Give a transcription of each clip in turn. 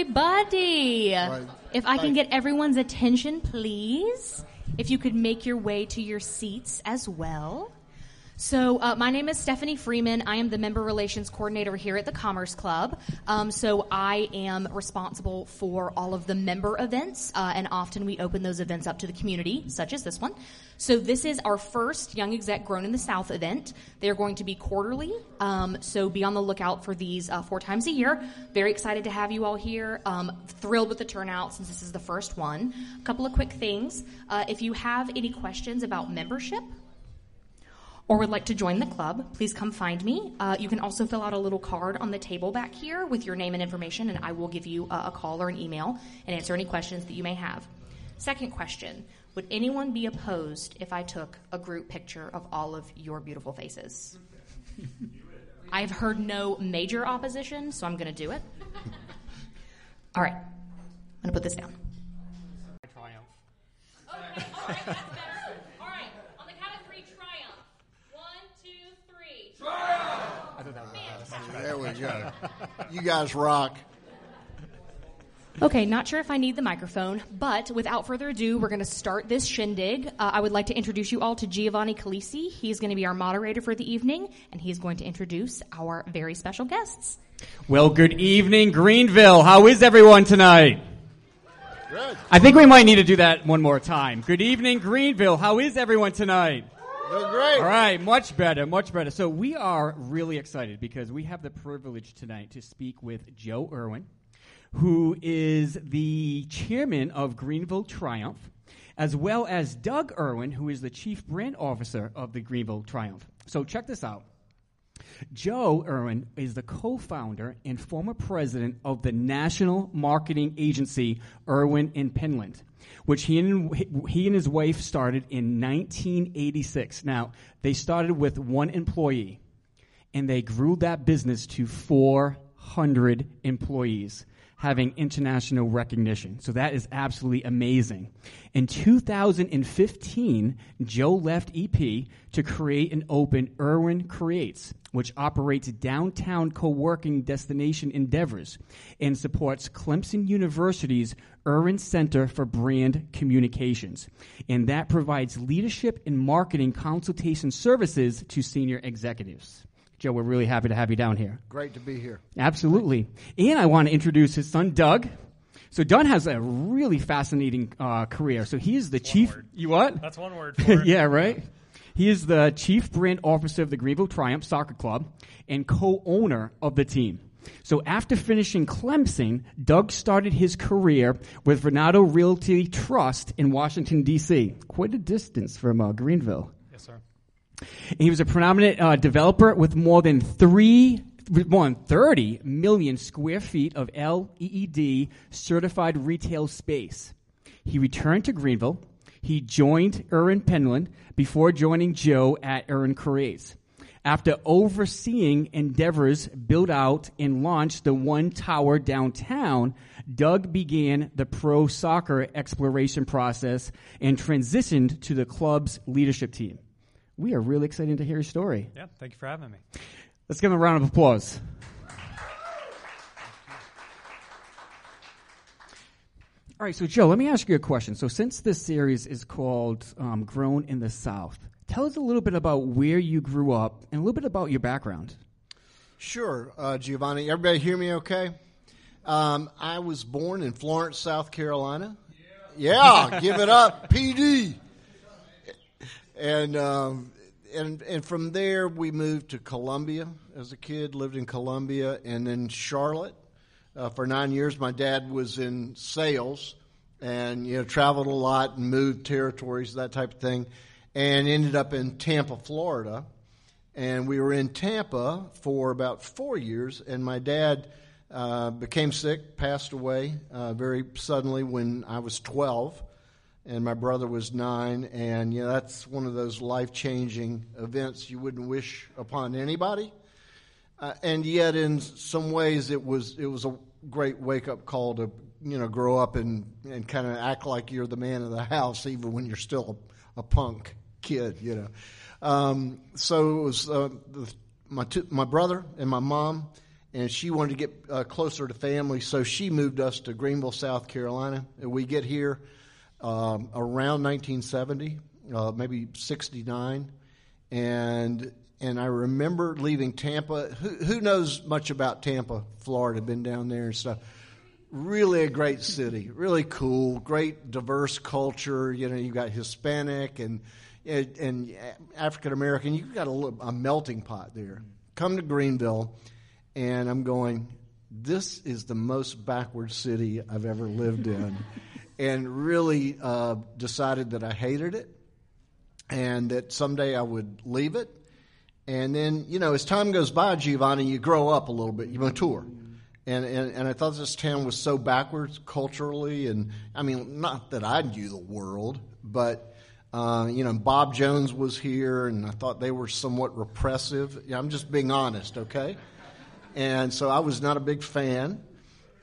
everybody. Right. If I can get everyone's attention, please. If you could make your way to your seats as well. So, uh, my name is Stephanie Freeman. I am the member relations coordinator here at the Commerce Club. Um, so, I am responsible for all of the member events, uh, and often we open those events up to the community, such as this one. So, this is our first Young Exec Grown in the South event. They're going to be quarterly, um, so be on the lookout for these uh, four times a year. Very excited to have you all here. Um, thrilled with the turnout since this is the first one. A couple of quick things. Uh, if you have any questions about membership, or would like to join the club, please come find me. Uh, you can also fill out a little card on the table back here with your name and information, and I will give you a, a call or an email and answer any questions that you may have. Second question Would anyone be opposed if I took a group picture of all of your beautiful faces? I've heard no major opposition, so I'm going to do it. All right, I'm going to put this down. Triumph. Okay, all right, that's better. All right, on the count of three, triumph. One, two, three. I thought that was Fantastic. There we go. You guys rock. Okay, not sure if I need the microphone, but without further ado, we're going to start this shindig. Uh, I would like to introduce you all to Giovanni Calisi. He's going to be our moderator for the evening, and he's going to introduce our very special guests. Well, good evening, Greenville. How is everyone tonight? Good. I think we might need to do that one more time. Good evening, Greenville. How is everyone tonight? Great. All right, much better, much better. So we are really excited because we have the privilege tonight to speak with Joe Erwin, who is the chairman of Greenville Triumph, as well as Doug Erwin, who is the chief brand officer of the Greenville Triumph. So check this out. Joe Erwin is the co-founder and former president of the national marketing agency Erwin and Penland, which he and he and his wife started in 1986. Now, they started with one employee and they grew that business to 400 employees having international recognition. So that is absolutely amazing. In 2015, Joe left EP to create and open Erwin Creates, which operates downtown co-working destination endeavors and supports Clemson University's Erwin Center for Brand Communications. And that provides leadership and marketing consultation services to senior executives. Joe, we're really happy to have you down here. Great to be here. Absolutely. And I want to introduce his son, Doug. So Doug has a really fascinating uh, career. So he is the chief. word. You what? That's one word for it. yeah, right. He is the chief brand officer of the Greenville Triumph Soccer Club and co-owner of the team. So after finishing Clemson, Doug started his career with Vornado Realty Trust in Washington D.C. Quite a distance from uh, Greenville. He was a prominent uh, developer with more than three, more than 30 million square feet of LEED certified retail space. He returned to Greenville. He joined Erwin Penland before joining Joe at Erwin Creates. After overseeing Endeavor's build out and launch the one tower downtown, Doug began the pro soccer exploration process and transitioned to the club's leadership team. We are really excited to hear your story. Yeah, thank you for having me. Let's give him a round of applause. All right, so Joe, let me ask you a question. So, since this series is called um, Grown in the South, tell us a little bit about where you grew up and a little bit about your background. Sure, uh, Giovanni. Everybody hear me okay? Um, I was born in Florence, South Carolina. Yeah, give it up, PD. And um, and and from there we moved to Columbia as a kid. Lived in Columbia and then Charlotte uh, for nine years. My dad was in sales and you know traveled a lot and moved territories, that type of thing, and ended up in Tampa, Florida and we were in Tampa for about four years. And my dad uh, became sick, passed away uh, very suddenly when I was 12, and my brother was nine. And you know, that's one of those life changing events you wouldn't wish upon anybody. Uh, and yet, in some ways, it was it was a great wake up call to you know grow up and and kind of act like you're the man of the house, even when you're still a, a punk kid, you know. Um, so it was uh, the, my two, my brother and my mom, and she wanted to get uh, closer to family, so she moved us to Greenville, South Carolina. And we get here um, around 1970, uh, maybe 69, and and I remember leaving Tampa. Who, who knows much about Tampa, Florida? Been down there and stuff. Really a great city, really cool, great diverse culture. You know, you've got Hispanic and and, African American. You've got a, a melting pot there. Come to Greenville, and I'm going. This is the most backward city I've ever lived in, and really uh, decided that I hated it, and that someday I would leave it and then, you know, as time goes by, Giovanni, you grow up a little bit, you mature. And, and, and I thought this town was so backwards culturally. And I mean, not that I knew the world, but, uh, you know, Bob Jones was here, and I thought they were somewhat repressive. I'm just being honest, okay? And so I was not a big fan.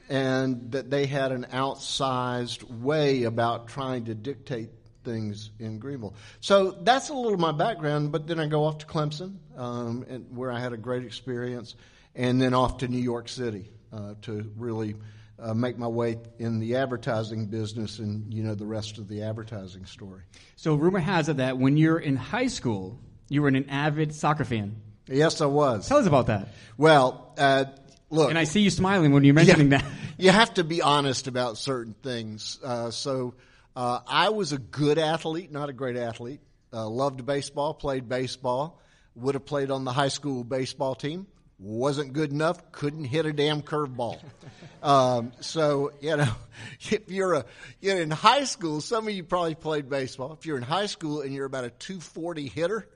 And that they had an outsized way about trying to dictate things in Greenville. So that's a little my background, but then I go off to Clemson, um, and, where I had a great experience, and then off to New York City uh, to really uh, make my way in the advertising business and, you know, the rest of the advertising story. So rumor has it that when you're in high school, you were an avid soccer fan. Yes, I was. Tell us about that. Well, uh, look. And I see you smiling when you're mentioning yeah, that. you have to be honest about certain things. Uh, so uh, I was a good athlete, not a great athlete. Uh, loved baseball, played baseball. Would have played on the high school baseball team. Wasn't good enough. Couldn't hit a damn curveball. um, so you know, if you're a you're in high school, some of you probably played baseball. If you're in high school and you're about a 240 hitter,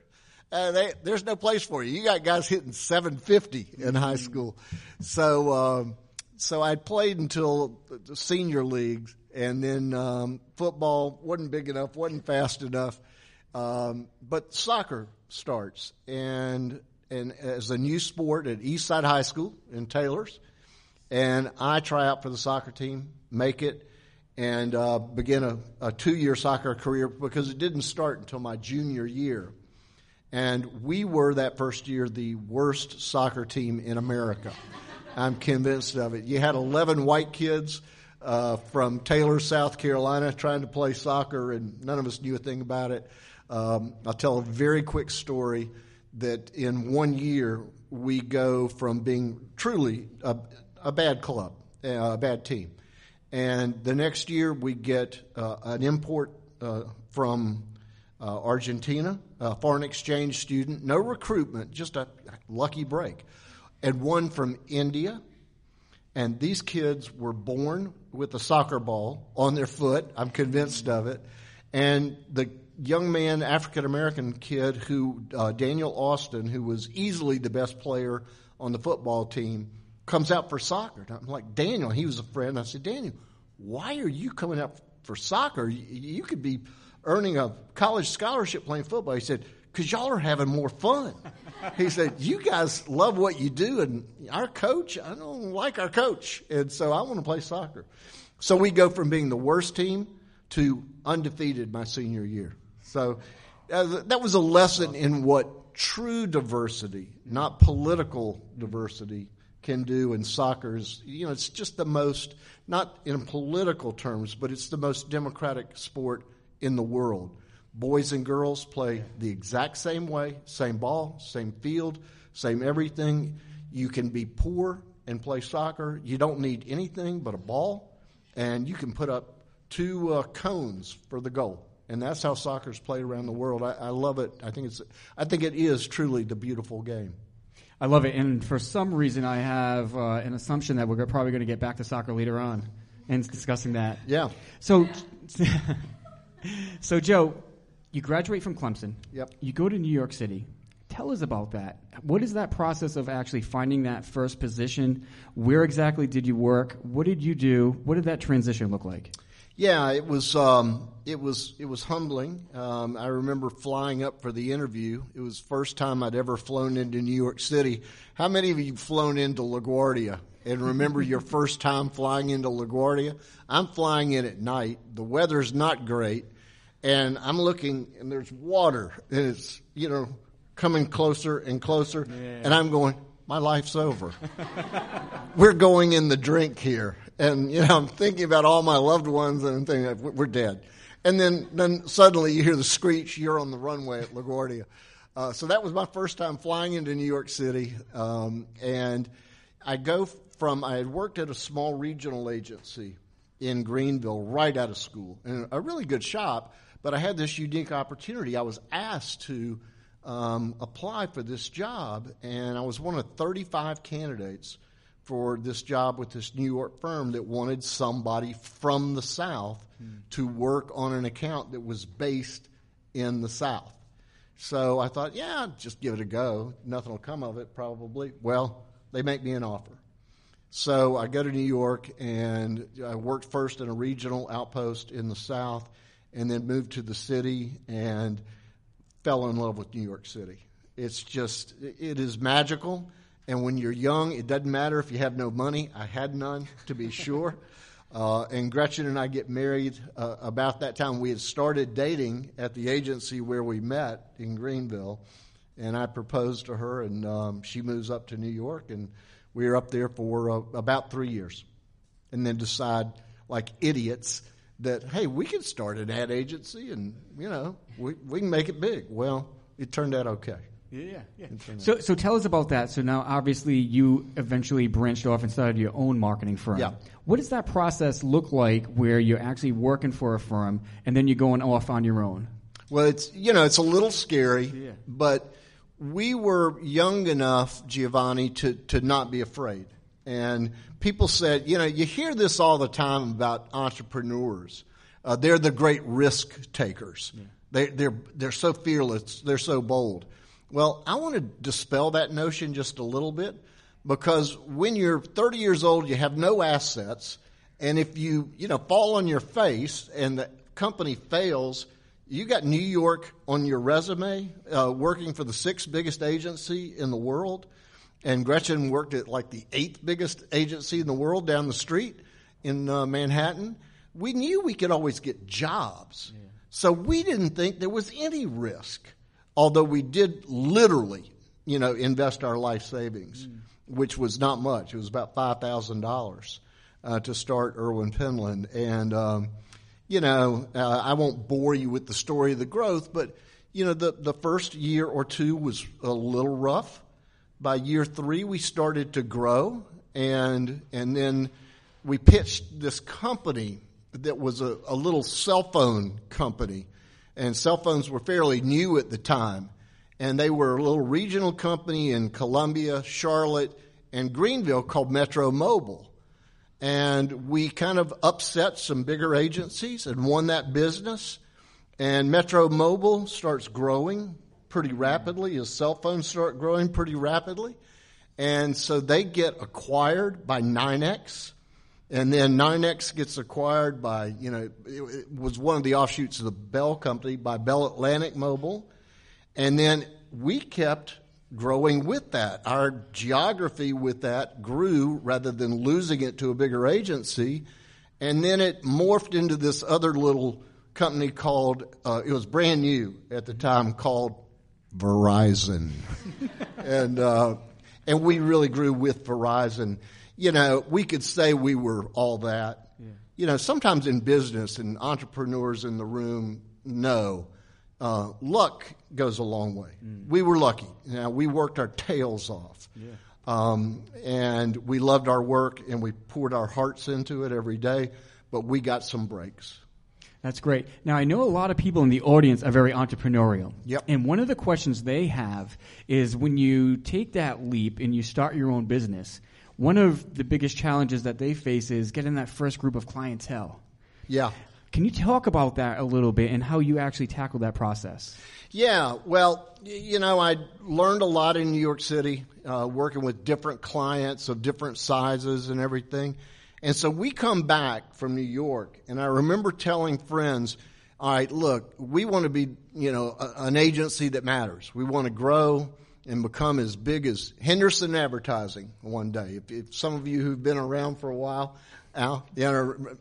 uh, they, there's no place for you. You got guys hitting 750 in high school. So, um, so I played until the senior leagues, and then um, football wasn't big enough, wasn't fast enough. Um, but soccer starts, and and as a new sport at Eastside High School in Taylors, and I try out for the soccer team, make it, and uh, begin a, a two-year soccer career because it didn't start until my junior year, and we were that first year the worst soccer team in America. I'm convinced of it. You had 11 white kids uh, from Taylor, South Carolina, trying to play soccer, and none of us knew a thing about it. Um, I'll tell a very quick story that in one year we go from being truly a, a bad club, uh, a bad team, and the next year we get uh, an import uh, from uh, Argentina, a foreign exchange student, no recruitment, just a lucky break, and one from India. And these kids were born with a soccer ball on their foot. I'm convinced of it. And the young man, African American kid, who uh, Daniel Austin, who was easily the best player on the football team, comes out for soccer. And I'm like, Daniel, he was a friend. I said, Daniel, why are you coming out for soccer? You, you could be earning a college scholarship playing football. He said, because y'all are having more fun. He said, You guys love what you do, and our coach, I don't like our coach. And so I want to play soccer. So we go from being the worst team to undefeated my senior year. So uh, that was a lesson in what true diversity, not political diversity, can do in soccer. Is, you know, it's just the most, not in political terms, but it's the most democratic sport in the world. Boys and girls play the exact same way, same ball, same field, same everything. You can be poor and play soccer. You don't need anything but a ball, and you can put up two uh, cones for the goal. And that's how soccer's played around the world. I, I love it. I think it's. I think it is truly the beautiful game. I love it, and for some reason, I have uh, an assumption that we're probably going to get back to soccer later on and discussing that. Yeah. So, so Joe, you graduate from Clemson. Yep. You go to New York City. Tell us about that. What is that process of actually finding that first position? Where exactly did you work? What did you do? What did that transition look like? Yeah, it was um, it was it was humbling. Um, I remember flying up for the interview. It was first time I'd ever flown into New York City. How many of you flown into LaGuardia and remember your first time flying into LaGuardia? I'm flying in at night. The weather's not great, and I'm looking and there's water and it's you know coming closer and closer, Yeah. and I'm going, my life's over. we're going in the drink here. And, you know, I'm thinking about all my loved ones and I'm thinking, we're dead. And then, then suddenly you hear the screech, you're on the runway at LaGuardia. Uh, so that was my first time flying into New York City. Um, and I go from, I had worked at a small regional agency in Greenville right out of school, and a really good shop, but I had this unique opportunity. I was asked to um, apply for this job, and I was one of 35 candidates for this job with this New York firm that wanted somebody from the South mm. to work on an account that was based in the South. So I thought, yeah, just give it a go. Nothing will come of it, probably. Well, they make me an offer. So I go to New York and I worked first in a regional outpost in the South and then moved to the city and fell in love with New York City. It's just, it is magical. And when you're young, it doesn't matter if you have no money. I had none, to be sure. Uh, and Gretchen and I get married uh, about that time. We had started dating at the agency where we met in Greenville, and I proposed to her, and um, she moves up to New York, and we were up there for uh, about three years, and then decide, like idiots, that hey, we can start an ad agency, and you know, we we can make it big. Well, it turned out okay. Yeah, yeah. So, so tell us about that. So now, obviously, you eventually branched off and started your own marketing firm. Yeah. What does that process look like, where you're actually working for a firm and then you're going off on your own? Well, it's you know, it's a little scary, yeah. but we were young enough, Giovanni, to to not be afraid. And people said, you know, you hear this all the time about entrepreneurs. Uh, they're the great risk takers. Yeah. They, they're they're so fearless. They're so bold. Well, I want to dispel that notion just a little bit because when you're 30 years old, you have no assets, and if you you know fall on your face and the company fails, you got New York on your resume, uh, working for the sixth biggest agency in the world, and Gretchen worked at like the eighth biggest agency in the world down the street in uh, Manhattan. We knew we could always get jobs, yeah. so we didn't think there was any risk although we did literally, you know, invest our life savings, mm. which was not much. It was about five thousand uh, dollars to start Erwin Penland, and um, you know, uh, I won't bore you with the story of the growth, but you know, the the first year or two was a little rough. By year three, we started to grow, and and then we pitched this company that was a, a little cell phone company and cell phones were fairly new at the time. And they were a little regional company in Columbia, Charlotte, and Greenville called Metro Mobile. And we kind of upset some bigger agencies and won that business. And Metro Mobile starts growing pretty rapidly as cell phones start growing pretty rapidly. And so they get acquired by NYNEX and then NYNEX gets acquired by, you know, it was one of the offshoots of the Bell Company by Bell Atlantic Mobile. And then we kept growing with that. Our geography with that grew rather than losing it to a bigger agency. And then it morphed into this other little company called, uh, it was brand new at the time, called Verizon. and, uh, and we really grew with Verizon you know, we could say we were all that. Yeah. You know, sometimes in business and entrepreneurs in the room know uh, luck goes a long way. Mm. We were lucky. Now we worked our tails off. Yeah. Um, and we loved our work and we poured our hearts into it every day, but we got some breaks. That's great. Now, I know a lot of people in the audience are very entrepreneurial. Yep. And one of the questions they have is when you take that leap and you start your own business, one of the biggest challenges that they face is getting that first group of clientele. Yeah. Can you talk about that a little bit and how you actually tackle that process? Yeah, well, you know, I learned a lot in New York City, uh, working with different clients of different sizes and everything. And so we come back from New York, and I remember telling friends, all right, look, we want to be, you know, a, an agency that matters. We want to grow and become as big as Henderson Advertising one day. If, if some of you who've been around for a while, Al, yeah,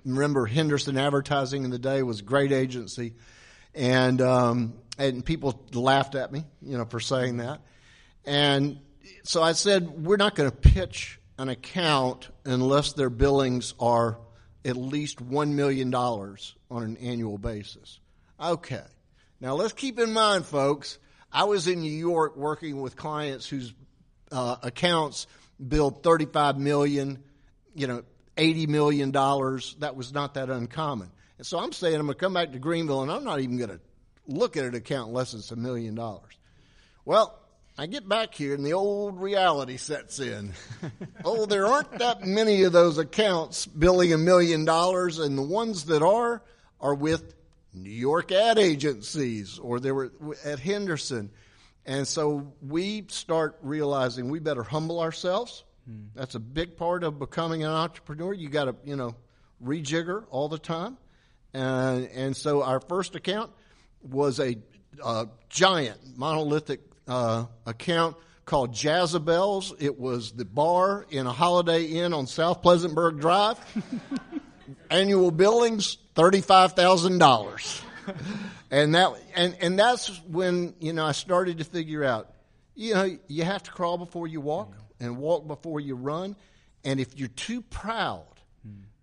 remember Henderson Advertising in the day was a great agency, and um, and people laughed at me, you know, for saying that. And so I said, we're not going to pitch an account unless their billings are at least $1 million on an annual basis. Okay. Now let's keep in mind, folks, I was in New York working with clients whose uh, accounts billed 35 million, you know, 80 million dollars. That was not that uncommon. And so I'm saying I'm going to come back to Greenville and I'm not even going to look at an account unless it's a million dollars. Well, I get back here and the old reality sets in. oh, there aren't that many of those accounts billing a million dollars, and the ones that are are with New York ad agencies or they were at Henderson. And so we start realizing we better humble ourselves. Hmm. That's a big part of becoming an entrepreneur. You got to, you know, rejigger all the time. And, and so our first account was a, a giant monolithic uh, account called Jazabels. It was the bar in a Holiday Inn on South Pleasantburg Drive. Annual billings thirty five thousand dollars, and that and and that's when you know I started to figure out, you know, you have to crawl before you walk and walk before you run, and if you're too proud,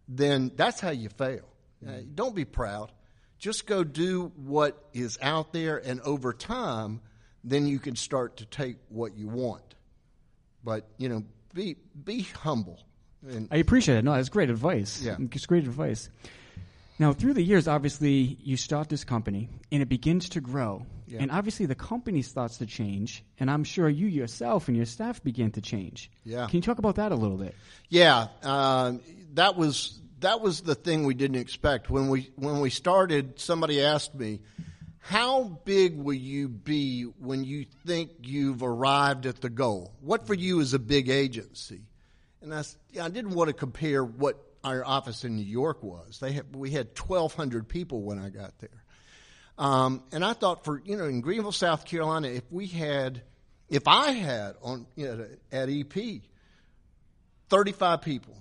then that's how you fail. Uh, don't be proud. Just go do what is out there, and over time, then you can start to take what you want. But you know, be be humble. And, I appreciate it. No, that's great advice. Yeah, it's great advice. Now, through the years, obviously, you start this company and it begins to grow. Yeah. And obviously, the company starts to change. And I'm sure you yourself and your staff begin to change. Yeah. Can you talk about that a little bit? Yeah. Uh, that was that was the thing we didn't expect when we when we started. Somebody asked me, "How big will you be when you think you've arrived at the goal? What for you is a big agency?" And I, I didn't want to compare what our office in New York was. They had, we had 1,200 people when I got there. Um, and I thought for, you know, in Greenville, South Carolina, if we had, if I had on, you know, at EP, 35 people,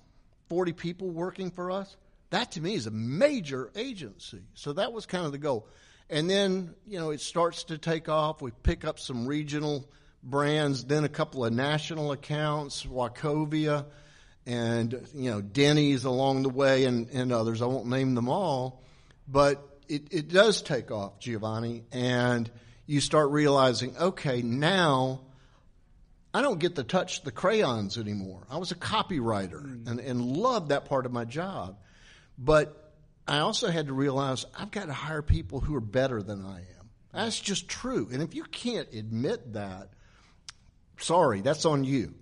40 people working for us, that to me is a major agency. So that was kind of the goal. And then, you know, it starts to take off. We pick up some regional brands, then a couple of national accounts, Wachovia, and you know Denny's along the way and, and others. I won't name them all, but it, it does take off, Giovanni, and you start realizing, okay, now I don't get to touch the crayons anymore. I was a copywriter mm. and, and loved that part of my job. But I also had to realize I've got to hire people who are better than I am. That's just true. And if you can't admit that, sorry, that's on you.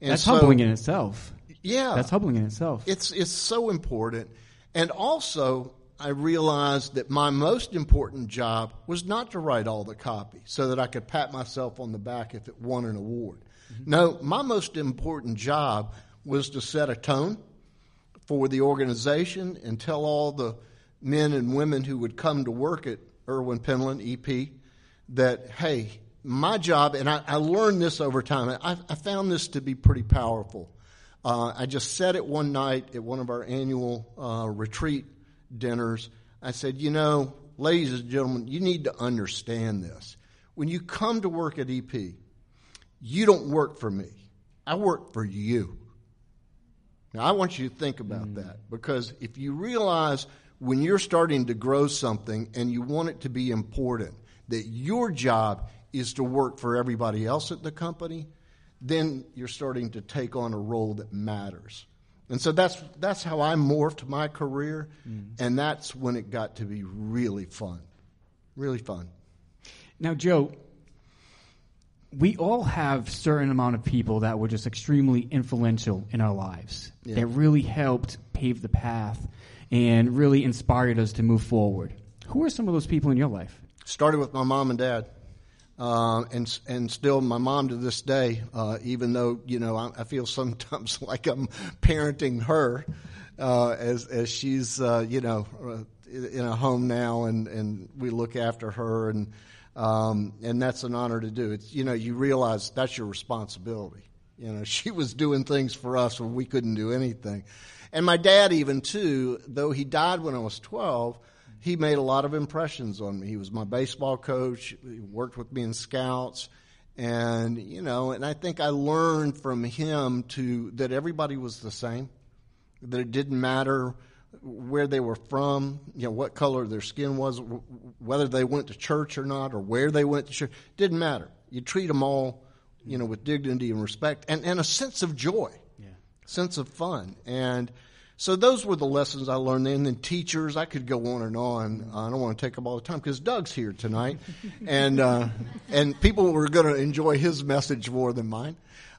And that's so, humbling in itself. Yeah. That's humbling in itself. It's, it's so important. And also, I realized that my most important job was not to write all the copy so that I could pat myself on the back if it won an award. Mm-hmm. No, my most important job was to set a tone for the organization and tell all the men and women who would come to work at Erwin Penland EP that, hey, my job, and I, I learned this over time, I, I found this to be pretty powerful uh, I just said it one night at one of our annual uh, retreat dinners. I said, you know, ladies and gentlemen, you need to understand this. When you come to work at EP, you don't work for me. I work for you. Now, I want you to think about mm. that because if you realize when you're starting to grow something and you want it to be important, that your job is to work for everybody else at the company, then you're starting to take on a role that matters. And so that's that's how I morphed my career, mm. and that's when it got to be really fun, really fun. Now, Joe, we all have certain amount of people that were just extremely influential in our lives yeah. that really helped pave the path and really inspired us to move forward. Who are some of those people in your life? Started with my mom and dad. Uh, and and still, my mom to this day, uh, even though you know I, I, feel sometimes like I'm parenting her, uh, as as she's uh, you know uh, in a home now, and and we look after her, and um, and that's an honor to do. It's you know you realize that's your responsibility. You know she was doing things for us when we couldn't do anything, and my dad even too, though he died when I was twelve he made a lot of impressions on me. He was my baseball coach. He worked with me in scouts, And, you know, and I think I learned from him to that everybody was the same, that it didn't matter where they were from, you know, what color their skin was, whether they went to church or not, or where they went to church. Didn't matter. You treat them all, you know, with dignity and respect and, and a sense of joy, yeah. sense of fun. And so those were the lessons I learned then. And teachers, I could go on and on. I don't want to take up all the time because Doug's here tonight, and uh, and people were going to enjoy his message more than mine.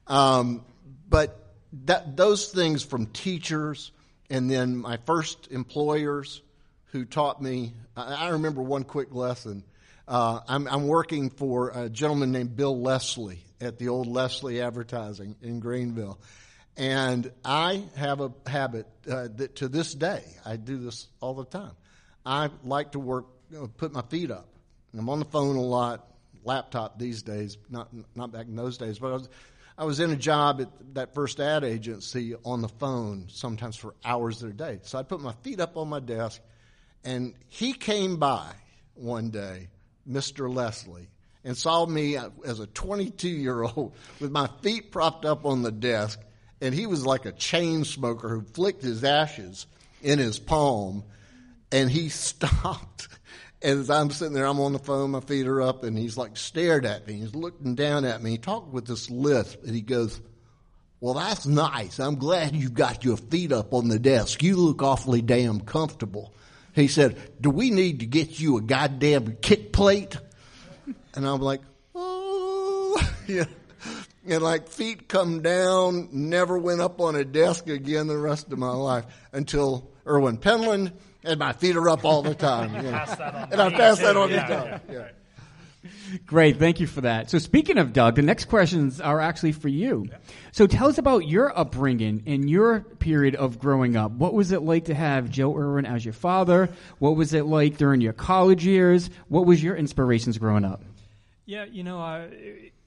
Um, but that those things from teachers and then my first employers who taught me. I, I remember one quick lesson. Uh, I'm, I'm, working for a gentleman named Bill Leslie at the old Leslie Advertising in Greenville. And I have a habit uh, that to this day, I do this all the time. I like to work, you know, put my feet up. And I'm on the phone a lot, laptop these days, not, not back in those days, but I was, I was in a job at that first ad agency on the phone, sometimes for hours at a day. So I put my feet up on my desk, and he came by one day, Mr. Leslie, and saw me as a 22 year old with my feet propped up on the desk, and he was like a chain smoker who flicked his ashes in his palm, and he stopped and as I'm sitting there, I'm on the phone, my feet are up, and he's like stared at me. He's looking down at me. He talked with this lisp, and he goes, Well, that's nice. I'm glad you've got your feet up on the desk. You look awfully damn comfortable. He said, Do we need to get you a goddamn kick plate? And I'm like, Oh, yeah. And like feet come down, never went up on a desk again the rest of my life until Erwin Penland and my feet are up all the time. and I pass that on yeah. the time. Yeah. Great, thank you for that. So, speaking of Doug, the next questions are actually for you. So, tell us about your upbringing and your period of growing up. What was it like to have Joe Erwin as your father? What was it like during your college years? What was your inspirations growing up? Yeah, you know, uh,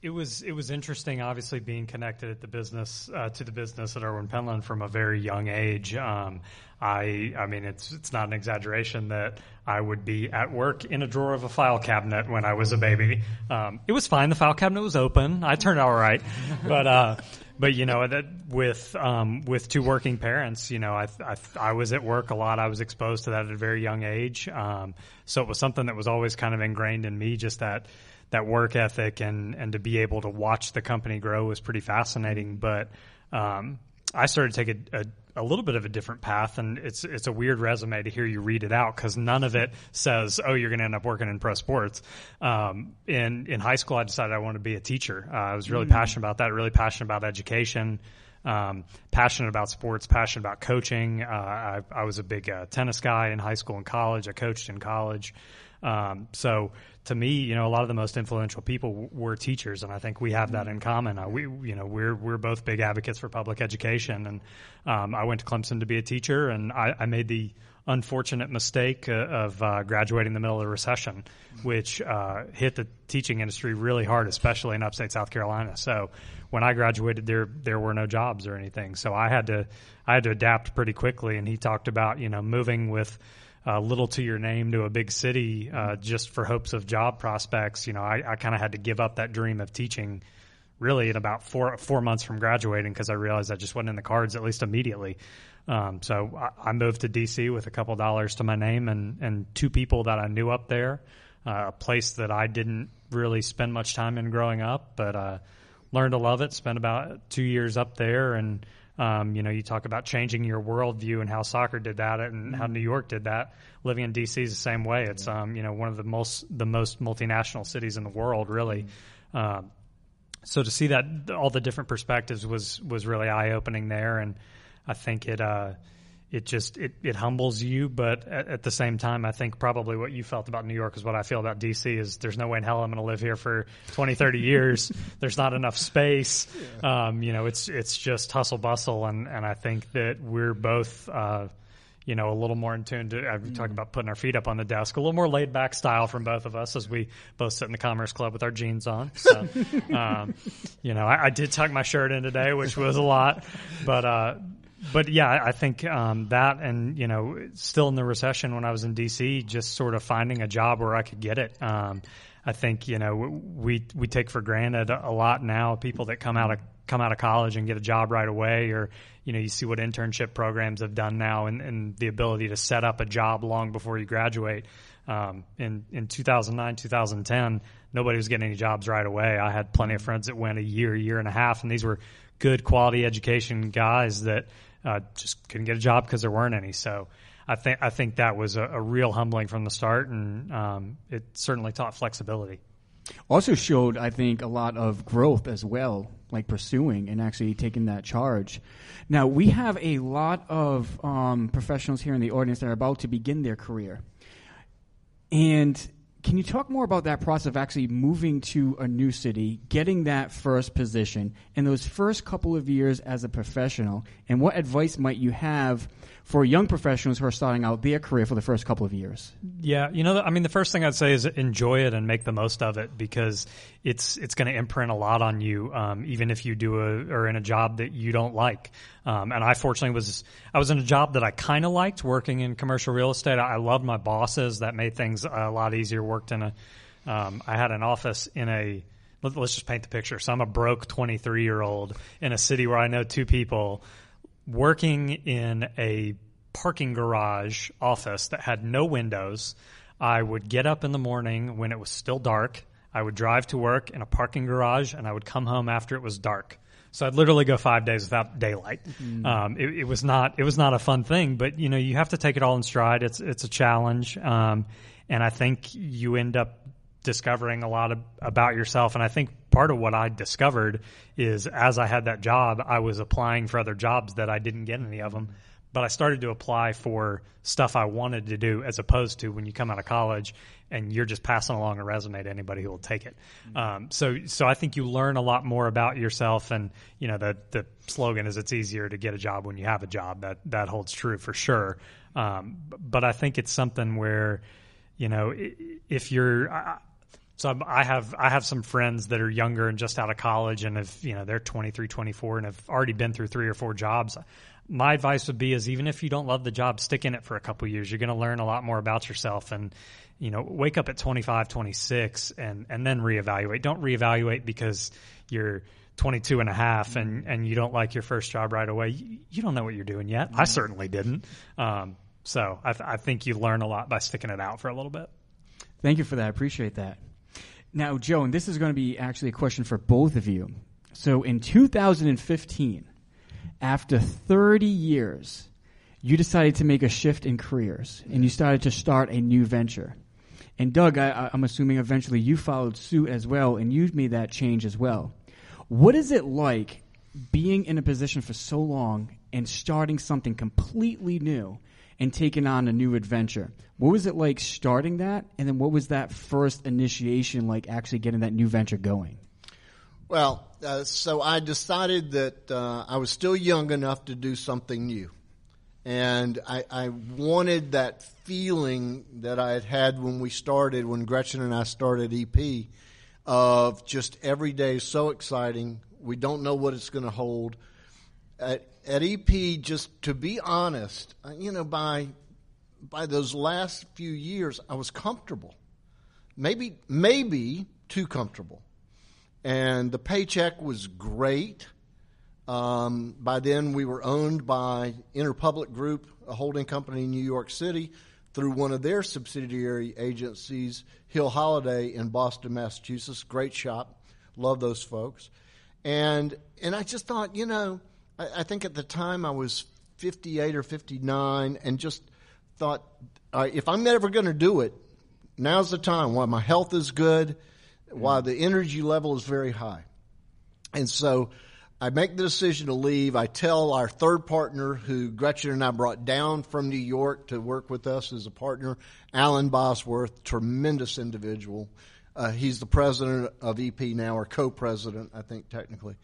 it was it was interesting. Obviously, being connected at the business uh, to the business at Erwin Penland from a very young age. Um, I I mean, it's it's not an exaggeration that I would be at work in a drawer of a file cabinet when I was a baby. Um, it was fine. The file cabinet was open. I turned out all right, but. Uh, but you know that with um, with two working parents, you know, I, I, I was at work a lot. I was exposed to that at a very young age, um, so it was something that was always kind of ingrained in me. Just that that work ethic and and to be able to watch the company grow was pretty fascinating. But um, I started to take a, a, a, little bit of a different path, and it's it's a weird resume to hear you read it out because none of it says, "Oh, you're going to end up working in pro sports." Um, in in high school, I decided I wanted to be a teacher. Uh, I was really mm. passionate about that. Really passionate about education. Um, passionate about sports, passionate about coaching. Uh, I, I, was a big uh, tennis guy in high school and college. I coached in college. Um, so to me, you know, a lot of the most influential people were teachers, and I think we have that in common. Uh, we, you know, we're we're both big advocates for public education, and um, I went to Clemson to be a teacher, and I, I made the unfortunate mistake uh, of uh, graduating in the middle of the recession, which uh, hit the teaching industry really hard, especially in upstate South Carolina. So when I graduated, there there were no jobs or anything, so I had to I had to adapt pretty quickly. And he talked about you know moving with uh, little to your name to a big city uh, just for hopes of job prospects. You know, I, I kind of had to give up that dream of teaching really in about four four months from graduating because I realized I just wasn't in the cards at least immediately. Um, so I, I, moved to DC with a couple dollars to my name and and two people that I knew up there, uh, a place that I didn't really spend much time in growing up, but uh, learned to love it. Spent about two years up there and um, you know, you talk about changing your worldview and how soccer did that and how New York did that. Living in DC is the same way. It's um, you know one of the most the most multinational cities in the world, really. Uh, so to see that all the different perspectives was was really eye opening there, and I think it. Uh, it just it, it humbles you but at, at, the same time i think probably what you felt about new york is what i feel about dc is there's no way in hell i'm going to live here for 20 30 years there's not enough space yeah. um, you know it's it's just hustle bustle and and i think that we're both uh, you know, a little more in tune to, I'm talking about putting our feet up on the desk, a little more laid back style from both of us as we both sit in the Commerce Club with our jeans on. So, um, you know, I, I, did tuck my shirt in today, which was a lot, but, uh, but yeah, I think um, that, and you know, still in the recession when I was in DC, just sort of finding a job where I could get it. Um, I think you know we we take for granted a lot now people that come out of come out of college and get a job right away, or you know you see what internship programs have done now, and, and the ability to set up a job long before you graduate. Um, in in 2009 2010, nobody was getting any jobs right away. I had plenty of friends that went a year, year and a half, and these were good quality education guys that uh, just couldn't get a job because there weren't any. So I think I think that was a, a real humbling from the start, and um, it certainly taught flexibility. Also showed, I think, a lot of growth as well, like pursuing and actually taking that charge. Now we have a lot of um, professionals here in the audience that are about to begin their career, and can you talk more about that process of actually moving to a new city, getting that first position, and those first couple of years as a professional, and what advice might you have for young professionals who are starting out their career for the first couple of years? Yeah, you know, I mean, the first thing I'd say is enjoy it and make the most of it because it's it's going to imprint a lot on you, um, even if you do a or in a job that you don't like. Um, and I fortunately was I was in a job that I kind of liked, working in commercial real estate. I, I loved my bosses; that made things a lot easier. Worked in a, um, I had an office in a. Let, let's just paint the picture. So I'm a broke 23 year old in a city where I know two people working in a parking garage office that had no windows. I would get up in the morning when it was still dark. I would drive to work in a parking garage and I would come home after it was dark. So I'd literally go five days without daylight. Mm-hmm. Um, it, it, was not it was not a fun thing, but you know you have to take it all in stride. It's it's a challenge, um, and I think you end up discovering a lot of, about yourself. And I think part of what I discovered is as I had that job, I was applying for other jobs that I didn't get any of them. But I started to apply for stuff I wanted to do as opposed to when you come out of college and you're just passing along a resume to anybody who will take it. Mm-hmm. Um, so, so I think you learn a lot more about yourself. And, you know, the, the slogan is it's easier to get a job when you have a job. That, that holds true for sure. Um, but I think it's something where, you know, if you're, so I have I have some friends that are younger and just out of college and have you know they're 23, 24 and have already been through three or four jobs. My advice would be is even if you don't love the job, stick in it for a couple years. You're going to learn a lot more about yourself and you know wake up at 25, 26 and and then reevaluate. Don't reevaluate because you're 22 and a half and and you don't like your first job right away. You, you don't know what you're doing yet. I certainly didn't. Um, so I, th- I think you learn a lot by sticking it out for a little bit. Thank you for that. I appreciate that. Now, Joe, and this is going to be actually a question for both of you. So in 2015, after 30 years, you decided to make a shift in careers and you started to start a new venture. And Doug, I, am assuming eventually you followed suit as well and you made that change as well. What is it like being in a position for so long and starting something completely new and taking on a new adventure. What was it like starting that? And then what was that first initiation like actually getting that new venture going? Well, uh, so I decided that uh, I was still young enough to do something new. And I, I, wanted that feeling that I had had when we started, when Gretchen and I started EP, of just every day so exciting. We don't know what it's going to hold. At, at EP, just to be honest, uh, you know, by by those last few years, I was comfortable, maybe maybe too comfortable, and the paycheck was great. Um, by then, we were owned by Interpublic Group, a holding company in New York City, through one of their subsidiary agencies, Hill Holliday in Boston, Massachusetts. Great shop, love those folks, and and I just thought, you know I, I think at the time I was 58 or 59 and just thought, uh, if I'm never going to do it, now's the time while my health is good, while the energy level is very high. And so I make the decision to leave. I tell our third partner, who Gretchen and I brought down from New York to work with us as a partner, Alan Bosworth, tremendous individual. Uh, he's the president of EP now, or co-president, I think technically.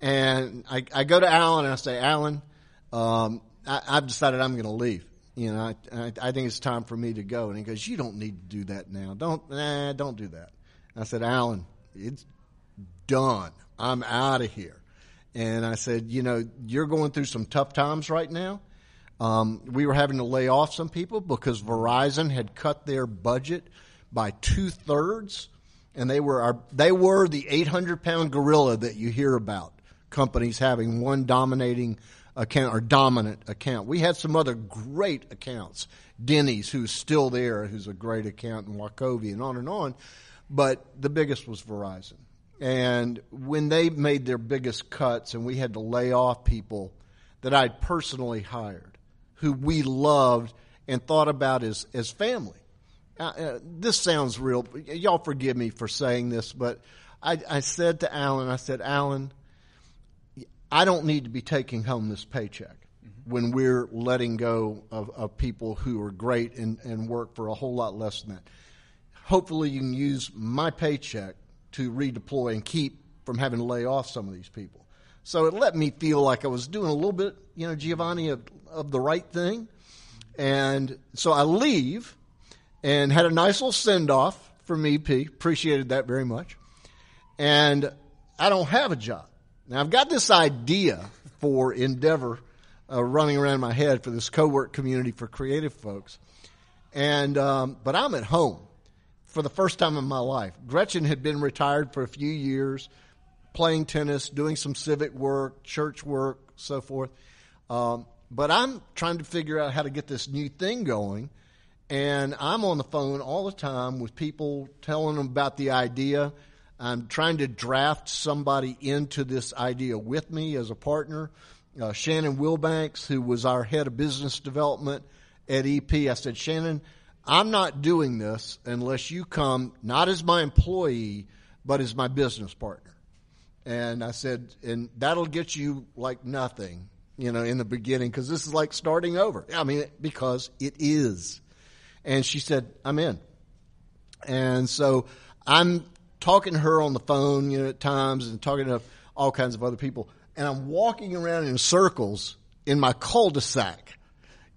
And I, I go to Alan and I say, Alan, um, I, have decided I'm going to leave. You know, I, I, think it's time for me to go. And he goes, you don't need to do that now. Don't, nah, don't do that. I said, Alan, it's done. I'm out of here. And I said, you know, you're going through some tough times right now. Um, we were having to lay off some people because Verizon had cut their budget by two thirds, and they were our, they were the 800 pound gorilla that you hear about. Companies having one dominating account or dominant account. We had some other great accounts. Denny's, who's still there, who's a great account, and Wachovia, and on and on. But the biggest was Verizon. And when they made their biggest cuts, and we had to lay off people that I'd personally hired, who we loved and thought about as, as family. Uh, uh, this sounds real. Y'all forgive me for saying this, but I, I said to Alan, I said, Alan, I don't need to be taking home this paycheck mm-hmm. when we're letting go of, of people who are great and, and work for a whole lot less than that. Hopefully, you can use my paycheck to redeploy and keep from having to lay off some of these people. So it let me feel like I was doing a little bit, you know, Giovanni, of, of the right thing. And so I leave and had a nice little send off from EP. Appreciated that very much. And I don't have a job. Now I've got this idea for Endeavor uh, running around my head for this co-work community for creative folks. And, um, but I'm at home for the first time in my life. Gretchen had been retired for a few years playing tennis, doing some civic work, church work, so forth. Um, but I'm trying to figure out how to get this new thing going. And I'm on the phone all the time with people telling them about the idea. I'm trying to draft somebody into this idea with me as a partner. Uh, Shannon Wilbanks, who was our head of business development at EP, I said, Shannon, I'm not doing this unless you come not as my employee, but as my business partner. And I said, and that'll get you like nothing, you know, in the beginning, because this is like starting over. I mean, because it is. And she said, I'm in. And so I'm talking to her on the phone, you know, at times and talking to all kinds of other people. And I'm walking around in circles in my cul-de-sac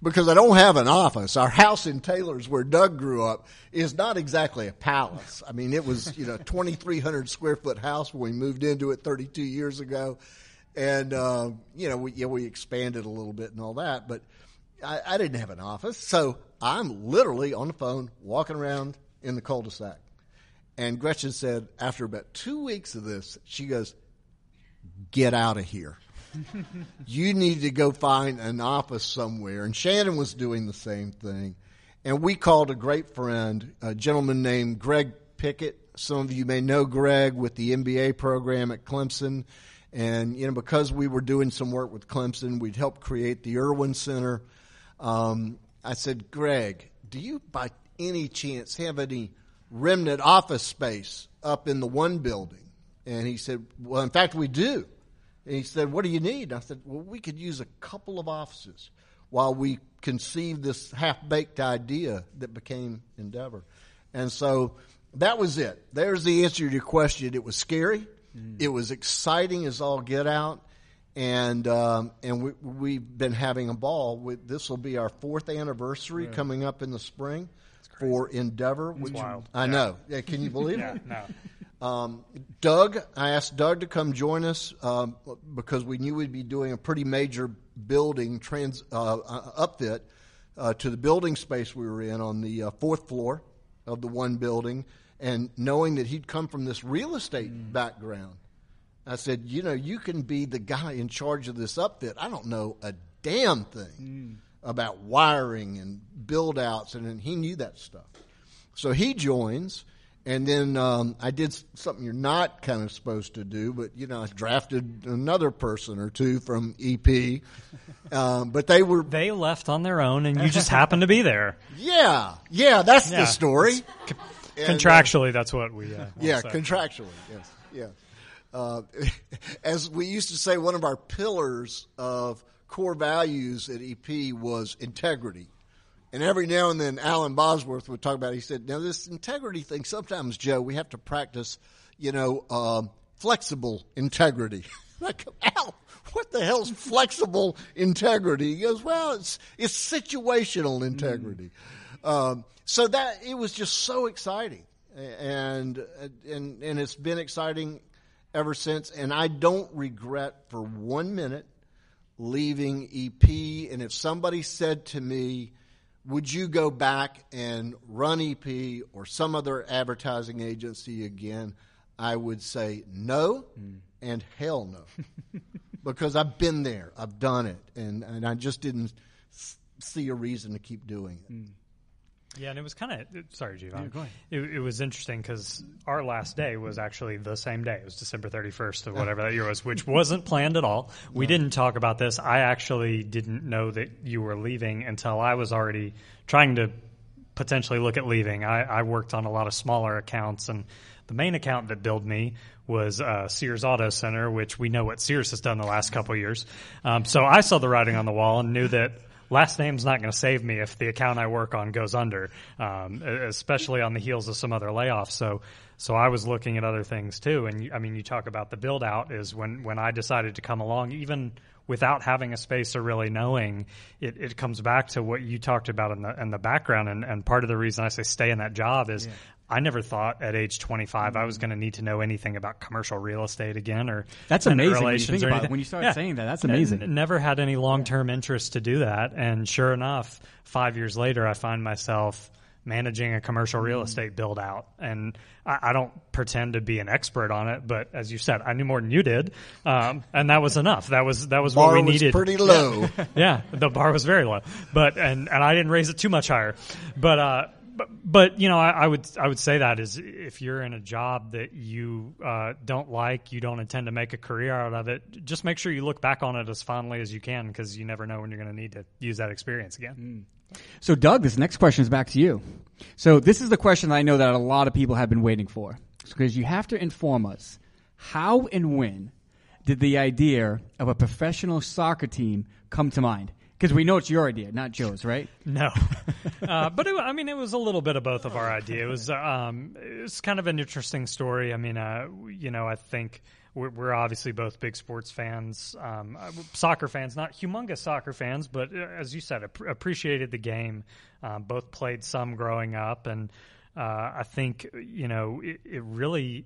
because I don't have an office. Our house in Taylors, where Doug grew up, is not exactly a palace. I mean, it was you know 2,300 square foot house when we moved into it 32 years ago, and uh, you know we yeah, we expanded a little bit and all that, but I, I didn't have an office, so I'm literally on the phone walking around in the cul-de-sac. And Gretchen said, after about two weeks of this, she goes, "Get out of here." you need to go find an office somewhere. And Shannon was doing the same thing. And we called a great friend, a gentleman named Greg Pickett. Some of you may know Greg with the MBA program at Clemson. And, you know, because we were doing some work with Clemson, we'd helped create the Erwin Center. Um, I said, Greg, do you by any chance have any remnant office space up in the one building? And he said, Well, in fact, we do. And he said, What do you need? And I said, Well, we could use a couple of offices while we conceived this half baked idea that became Endeavor. And so that was it. There's the answer to your question. It was scary. Mm. It was exciting as all get out. And um, and we, we've been having a ball. This will be our fourth anniversary yeah. coming up in the spring for Endeavor. Which, wild. I yeah. know. Yeah, can you believe yeah, it? No. Um, Doug, I asked Doug to come join us um, because we knew we'd be doing a pretty major building trans uh, uh, upfit uh, to the building space we were in on the uh, fourth floor of the one building, and knowing that he'd come from this real estate mm. background, I said, you know, you can be the guy in charge of this upfit. I don't know a damn thing mm. About wiring and build outs, and, and he knew that stuff. So he joins and then um, I did something you're not kind of supposed to do, but you know, I drafted another person or two from EP, um, but they were they left on their own, and you just happened to be there. Yeah, yeah, that's yeah. the story. C- contractually, uh, that's what we. Uh, yeah, say. contractually, yes, yeah. Uh, as we used to say, one of our pillars of core values at EP was integrity. And every now and then, Alan Bosworth would talk about. It. He said, "Now this integrity thing. Sometimes, Joe, we have to practice, you know, um, flexible integrity." like, Al, what the hell's flexible integrity? He goes, "Well, it's it's situational integrity." Mm. Um, so that it was just so exciting, and and and it's been exciting ever since, and I don't regret for one minute leaving EP. And if somebody said to me, would you go back and run EP or some other advertising agency again? I would say no mm. and hell no. because I've been there, I've done it, and, and I just didn't see a reason to keep doing it. Mm. Yeah, and it was kind of sorry, Giovanni. Yeah, it, it, was interesting because our last day was actually the same day. It was December thirty first of whatever that year was, which wasn't planned at all. We no. didn't talk about this. I actually didn't know that you were leaving until I was already trying to potentially look at leaving. I, I worked on a lot of smaller accounts, and the main account that billed me was uh, Sears Auto Center, which we know what Sears has done the last couple years. Um, so I saw the writing on the wall and knew that last name's not going to save me if the account I work on goes under, um, especially on the heels of some other layoffs. So, so I was looking at other things too. And I mean, you talk about the build out is when, when I decided to come along, even without having a space or really knowing, it, it comes back to what you talked about in the, in the background. And, and part of the reason I say stay in that job is yeah. I never thought at age 25 mm-hmm. I was going to need to know anything about commercial real estate again or that's amazing when you think about it. When you start yeah. saying that, that's amazing. N- never had any long term yeah. interest to do that, and sure enough, five years later, I find myself managing a commercial real mm. estate build out. And I, I, don't pretend to be an expert on it, but as you said, I knew more than you did, um, and that was enough. That was that was bar what we was needed. Pretty low. Yeah, yeah, the bar was very low, but and and I didn't raise it too much higher, but. uh but, but you know, I, I, would I would say that is if you're in a job that you uh, don't like, you don't intend to make a career out of it. Just make sure you look back on it as fondly as you can, because you never know when you're going to need to use that experience again. Mm. So, Doug, this next question is back to you. So, this is the question that I know that a lot of people have been waiting for, because you have to inform us how and when did the idea of a professional soccer team come to mind? Because we know it's your idea, not Joe's, right? No, uh, but it, I mean, it was a little bit of both of our idea. It was um, it was kind of an interesting story. I mean, uh, you know, I think we're, we're, obviously both big sports fans, um, uh, soccer fans, not humongous soccer fans, but uh, as you said, ap- appreciated the game. Um, both played some growing up, and uh, I think you know it, it really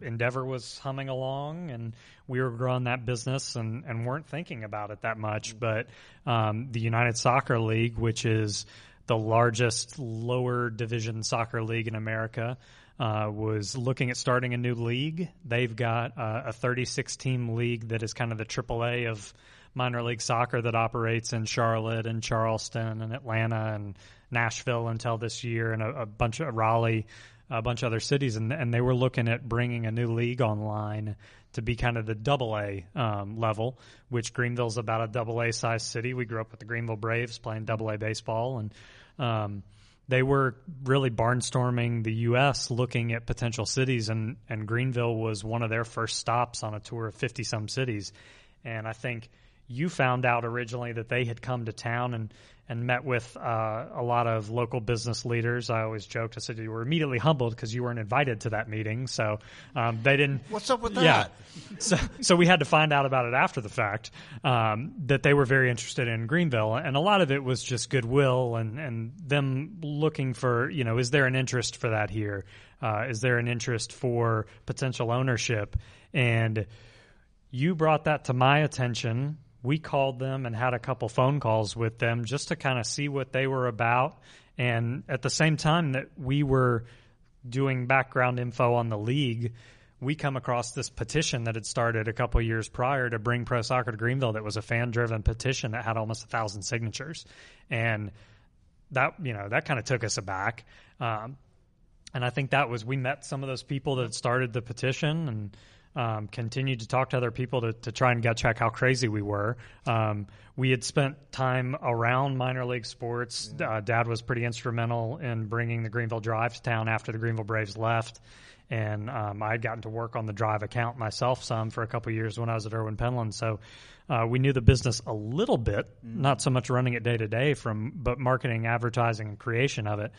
Endeavor was humming along, and we were growing that business and, and weren't thinking about it that much. But um, the United Soccer League, which is the largest lower division soccer league in America, uh, was looking at starting a new league. They've got uh, a 36 team league that is kind of the AAA of minor league soccer that operates in Charlotte and Charleston and Atlanta and Nashville until this year, and a, a bunch of Raleigh a bunch of other cities, and, and they were looking at bringing a new league online to be kind of the double A um, level, which Greenville's about a double A size city. We grew up with the Greenville Braves playing double A baseball, and um, they were really barnstorming the U.S. looking at potential cities, and, and Greenville was one of their first stops on a tour of 50 some cities. And I think you found out originally that they had come to town and and met with uh, a lot of local business leaders. I always joked, I said you were immediately humbled because you weren't invited to that meeting. So um, they didn't. What's up with that? Yeah. so, so we had to find out about it after the fact um, that they were very interested in Greenville. And a lot of it was just goodwill and, and them looking for, you know, is there an interest for that here? Uh, is there an interest for potential ownership? And you brought that to my attention we called them and had a couple phone calls with them just to kind of see what they were about. And at the same time that we were doing background info on the league, we come across this petition that had started a couple years prior to bring pro soccer to Greenville. That was a fan driven petition that had almost a thousand signatures, and that you know that kind of took us aback. Um, and I think that was we met some of those people that started the petition and um, continued to talk to other people to, to try and gut check how crazy we were. Um, we had spent time around minor league sports. Yeah. Uh, Dad was pretty instrumental in bringing the Greenville Drive to town after the Greenville Braves left. And um, I had gotten to work on the Drive account myself some for a couple years when I was at Erwin Penland. So uh, we knew the business a little bit, mm. not so much running it day to day, from but marketing, advertising, and creation of it.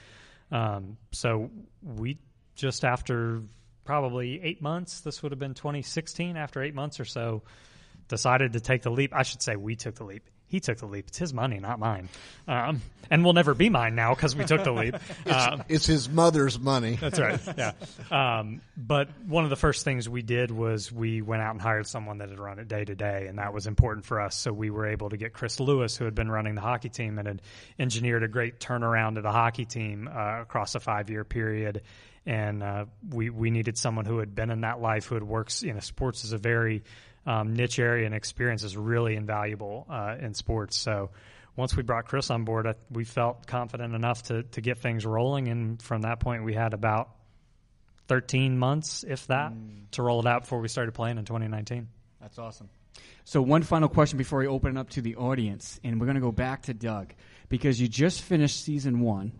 Um, so we just after probably eight months. This would have been 2016. After eight months or so, decided to take the leap. I should say we took the leap. he took the leap. It's his money, not mine, um, and will never be mine now because we took the leap. Um, It's his mother's money. that's right. Yeah. Um, but one of the first things we did was we went out and hired someone that had run it day to day, and that was important for us. So we were able to get Chris Lewis, who had been running the hockey team and had engineered a great turnaround of the hockey team uh, across a five year period. And uh, we we needed someone who had been in that life, who had worked. You know, sports is a very um, niche area, and experience is really invaluable uh, in sports. So once we brought Chris on board, I, we felt confident enough to to get things rolling, and from that point, we had about 13 months, if that, to roll it out before we started playing in 2019. That's awesome. So, one final question before we open it up to the audience, and we're going to go back to Doug because you just finished season one,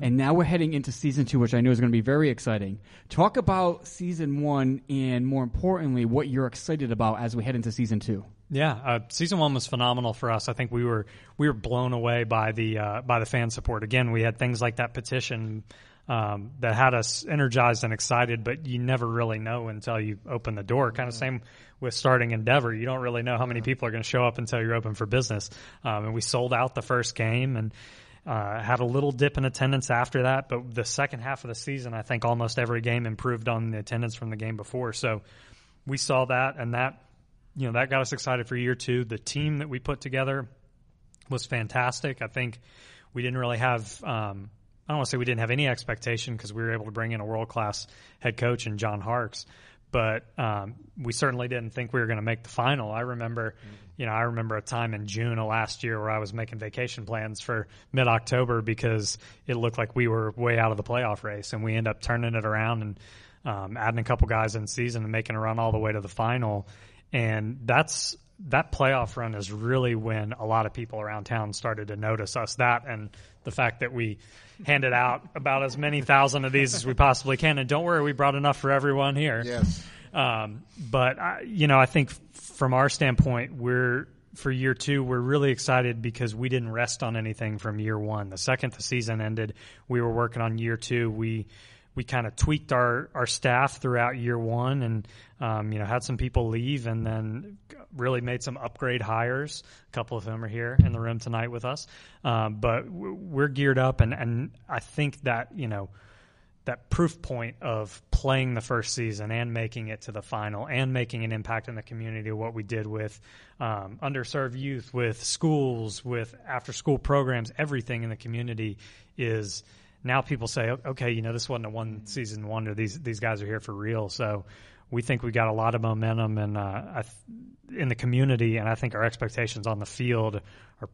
and now we're heading into season two, which I know is going to be very exciting. Talk about season one, and more importantly, what you're excited about as we head into season two. Yeah, uh, season one was phenomenal for us. I think we were we were blown away by the uh, by the fan support. Again, we had things like that petition um, that had us energized and excited, but you never really know until you open the door. Kind of same with starting Endeavor. You don't really know how many people are going to show up until you're open for business. Um, and we sold out the first game and. Uh, had a little dip in attendance after that, but the second half of the season, I think almost every game improved on the attendance from the game before. So we saw that, and that you know that got us excited for year two. The team that we put together was fantastic. I think we didn't really have. Um, I don't want to say we didn't have any expectation because we were able to bring in a world class head coach in John Harkes, but um, we certainly didn't think we were going to make the final. I remember, you know, I remember a time in June of last year where I was making vacation plans for mid October because it looked like we were way out of the playoff race, and we end up turning it around and um, adding a couple guys in season and making a run all the way to the final. And that's that playoff run is really when a lot of people around town started to notice us. That and the fact that we handed out about as many thousand of these as we possibly can. And don't worry, we brought enough for everyone here. Yes. Um, but I, you know, I think from our standpoint, we're for year two, we're really excited because we didn't rest on anything from year one. The second the season ended, we were working on year two. We we kind of tweaked our, our staff throughout year one and um, you know had some people leave and then really made some upgrade hires. A couple of them are here in the room tonight with us. Um, but we're geared up and, and i think that you know that proof point of playing the first season and making it to the final and making an impact in the community what we did with um, underserved youth with schools with after school programs everything in the community is now people say okay you know this wasn't a one season wonder these these guys are here for real so we think we got a lot of momentum and uh, I th- in the community, and I think our expectations on the field are.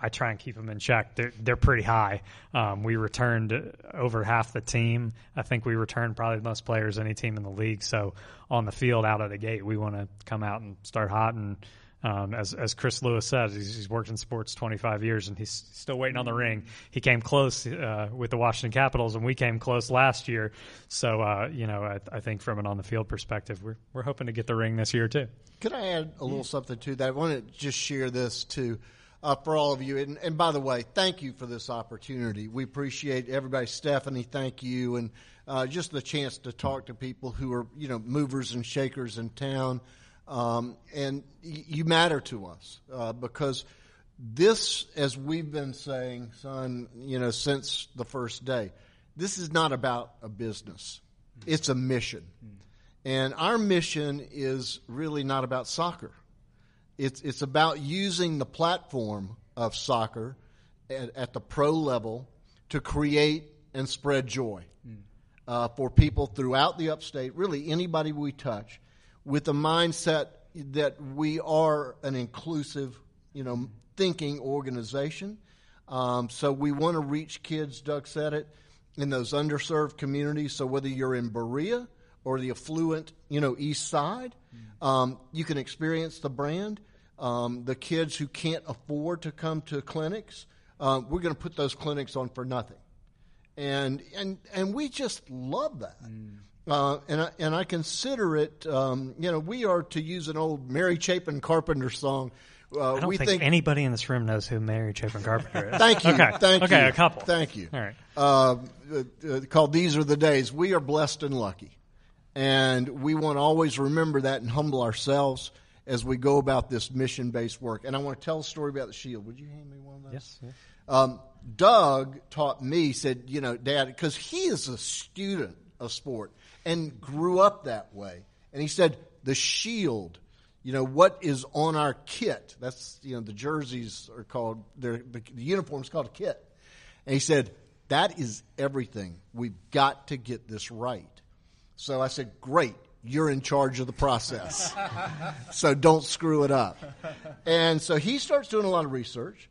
I try and keep them in check. They're they're pretty high. Um, we returned over half the team. I think we returned probably the most players any team in the league. So on the field, out of the gate, we want to come out and start hot and. Um, as as Chris Lewis said, he's, he's, worked in sports 25 years and he's still waiting on the ring. He came close uh, with the Washington Capitals, and we came close last year. So uh, you know, I, I, think from an on the field perspective, we're we're hoping to get the ring this year too. Could I add a little something to that? I want to just share this too. Uh, for all of you. And, and, by the way, thank you for this opportunity. We appreciate everybody. Stephanie, thank you. And uh, just the chance to talk to people who are, you know, movers and shakers in town. Um, and y- you matter to us uh, because this, as we've been saying, son, you know, since the first day, this is not about a business. It's a mission. And our mission is really not about soccer. It's, it's about using the platform of soccer at, at the pro level to create and spread joy uh, for people throughout the upstate, really anybody we touch, with the mindset that we are an inclusive, you know, thinking organization. Um, so we want to reach kids, Doug said it, in those underserved communities. So whether you're in Berea or the affluent, you know, east side, um, you can experience the brand. Um, the kids who can't afford to come to clinics, uh, we're going to put those clinics on for nothing. And, and, and we just love that. Mm. Uh, and I, and I consider it, um, you know, we are to use an old Mary Chapin Carpenter song. Uh, I don't we think, think anybody in this room knows who Mary Chapin Carpenter is. Thank you. okay. Thank okay, you. a couple. Thank you. All right. Uh, uh, called "These Are the Days." We are blessed and lucky, and we want to always remember that and humble ourselves. as we go about this mission based work. And I want to tell a story about the shield. Would you hand me one of those? Yes. yes. Um, Doug taught me, said, you know, Dad, because he is a student of sport and grew up that way. And he said, the shield, you know, what is on our kit? That's, you know, the jerseys are called, the, the uniform's called a kit. And he said, that is everything. We've got to get this right. So I said, great. You're in charge of the process. so don't screw it up. And so he starts doing a lot of research.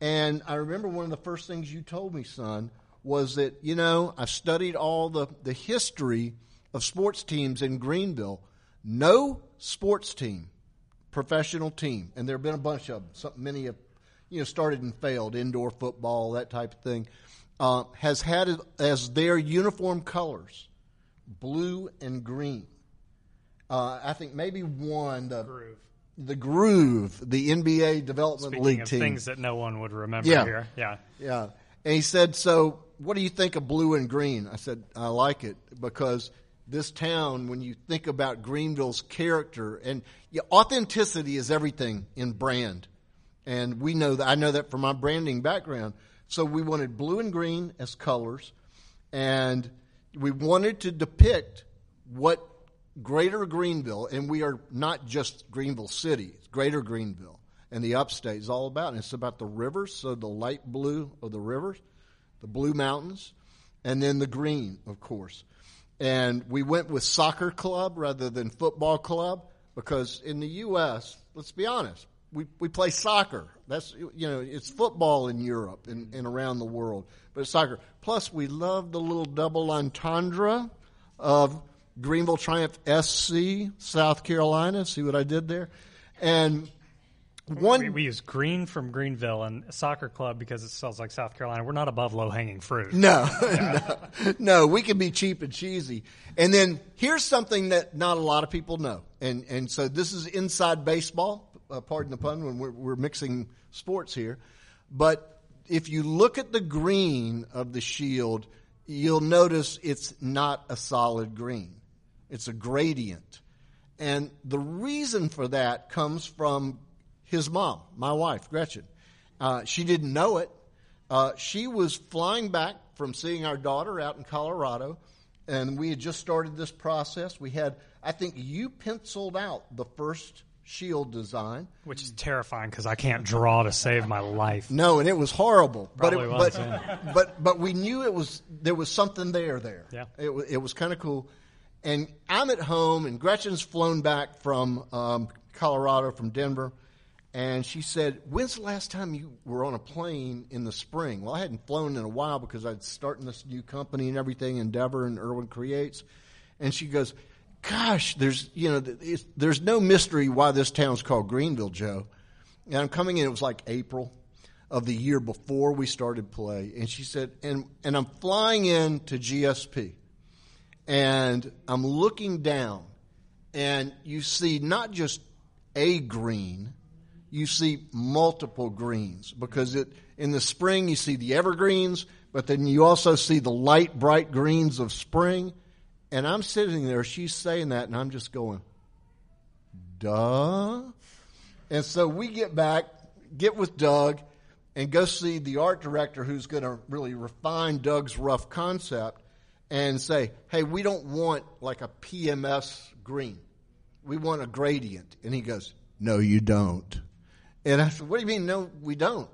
And I remember one of the first things you told me, son, was that, you know, I studied all the, the history of sports teams in Greenville. No sports team, professional team, and there have been a bunch of them, some, many have, you know, started and failed, indoor football, that type of thing, uh, has had as their uniform colors blue and green. Uh, I think maybe one, the Groove. the Groove, the NBA Development Speaking League team. things that no one would remember Yeah. here. Yeah. Yeah. And he said, So, what do you think of blue and green? I said, I like it because this town, when you think about Greenville's character, and yeah, authenticity is everything in brand. And we know that, I know that from my branding background. So, we wanted blue and green as colors, and we wanted to depict what Greater Greenville, and we are not just Greenville City, it's Greater Greenville and the upstate is all about. And it's about the rivers, so the light blue of the rivers, the blue mountains, and then the green, of course. And we went with soccer club rather than football club because in the U.S., let's be honest, we, we play soccer. That's you know it's football in Europe and, and around the world, but it's soccer. Plus, we love the little double entendre of Greenville Triumph SC, South Carolina. See what I did there? And one We, we use green from Greenville and soccer club because it smells like South Carolina. We're not above low hanging fruit. No, no, no. We can be cheap and cheesy. And then here's something that not a lot of people know, and and so this is inside baseball. Uh, pardon the pun when we're, we're mixing sports here, but if you look at the green of the shield, you'll notice it's not a solid green. It's a gradient, and the reason for that comes from his mom, my wife, Gretchen. Uh, she didn't know it. Uh, she was flying back from seeing our daughter out in Colorado, and we had just started this process. We had, I think, you penciled out the first shield design. Which is terrifying because I can't draw to save my life. No, and it was horrible. Probably but it, was, but, yeah. but but we knew it was there was something there there. Yeah. It was it was kind of cool. And I'm at home, and Gretchen's flown back from um, Colorado, from Denver, and she said, "When's the last time you were on a plane in the spring?" Well, I hadn't flown in a while because I'd starting this new company and everything, Endeavor and Erwin Creates, and she goes. Gosh, there's you know there's no mystery why this town's called Greenville, Joe. And I'm coming in. It was like April of the year before we started play, and she said, and and I'm flying in to GSP, and I'm looking down, and you see not just a green, you see multiple greens because it in the spring you see the evergreens, but then you also see the light bright greens of spring. And I'm sitting there, she's saying that, and I'm just going, duh. And so we get back, get with Doug, and go see the art director who's going to really refine Doug's rough concept and say, hey, we don't want like a PMS green. We want a gradient. And he goes, no, you don't. And I said, what do you mean, no, we don't?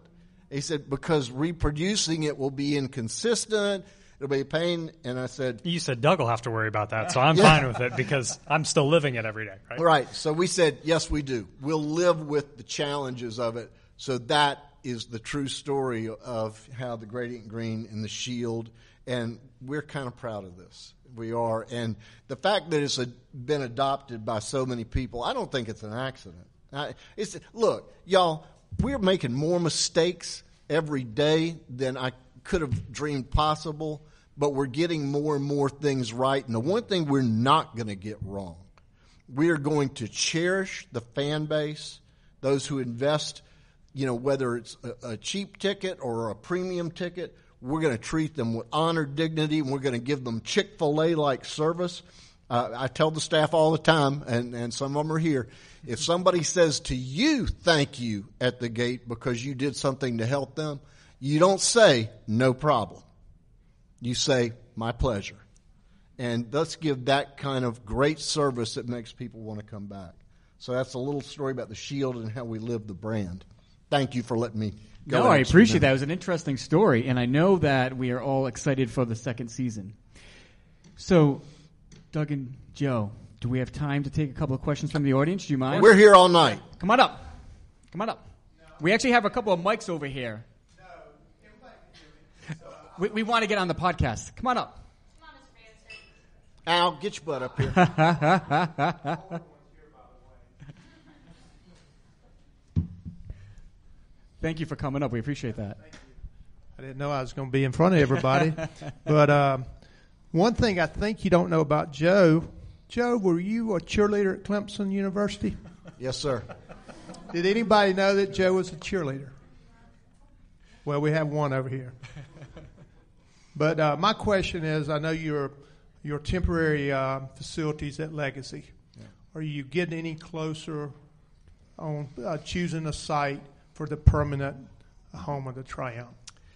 He said, because reproducing it will be inconsistent. It'll be a pain. And I said, You said Doug will have to worry about that, so I'm Yeah. fine with it because I'm still living it every day, right? Right. So we said, yes, we do. We'll live with the challenges of it. So that is the true story of how the gradient green and the shield, and we're kind of proud of this. We are. And the fact that it's a, been adopted by so many people, I don't think it's an accident. I, it's, look, y'all, we're making more mistakes every day than I could have dreamed possible, but we're getting more and more things right. And the one thing we're not going to get wrong we are going to cherish the fan base, those who invest, you know, whether it's a, a cheap ticket or a premium ticket. We're going to treat them with honor, dignity, and we're going to give them Chick fil A like service. Uh, I tell the staff all the time, and, and some of them are here. If somebody says to you, thank you at the gate because you did something to help them, you don't say, no problem. You say, my pleasure. And let's give that kind of great service that makes people want to come back. So that's a little story about the shield and how we live the brand. Thank you for letting me go. No, I appreciate that. It was an interesting story, and I know that we are all excited for the second season. So, Doug and Joe, do we have time to take a couple of questions from the audience? Do you mind? We're here all night. Come on up. Come on up. We actually have a couple of mics over here. We, we want to get on the podcast. Come on up. Al, get your butt up here. Thank you for coming up. We appreciate that. I didn't know I was going to be in front of everybody. but um, one thing I think you don't know about Joe, Joe, were you a cheerleader at Clemson University? Yes, sir. Did anybody know that Joe was a cheerleader? Well, we have one over here. But uh, my question is, I know your your temporary uh, facilities at Legacy. Are you getting any closer on uh, choosing a site for the permanent home of the Triumph?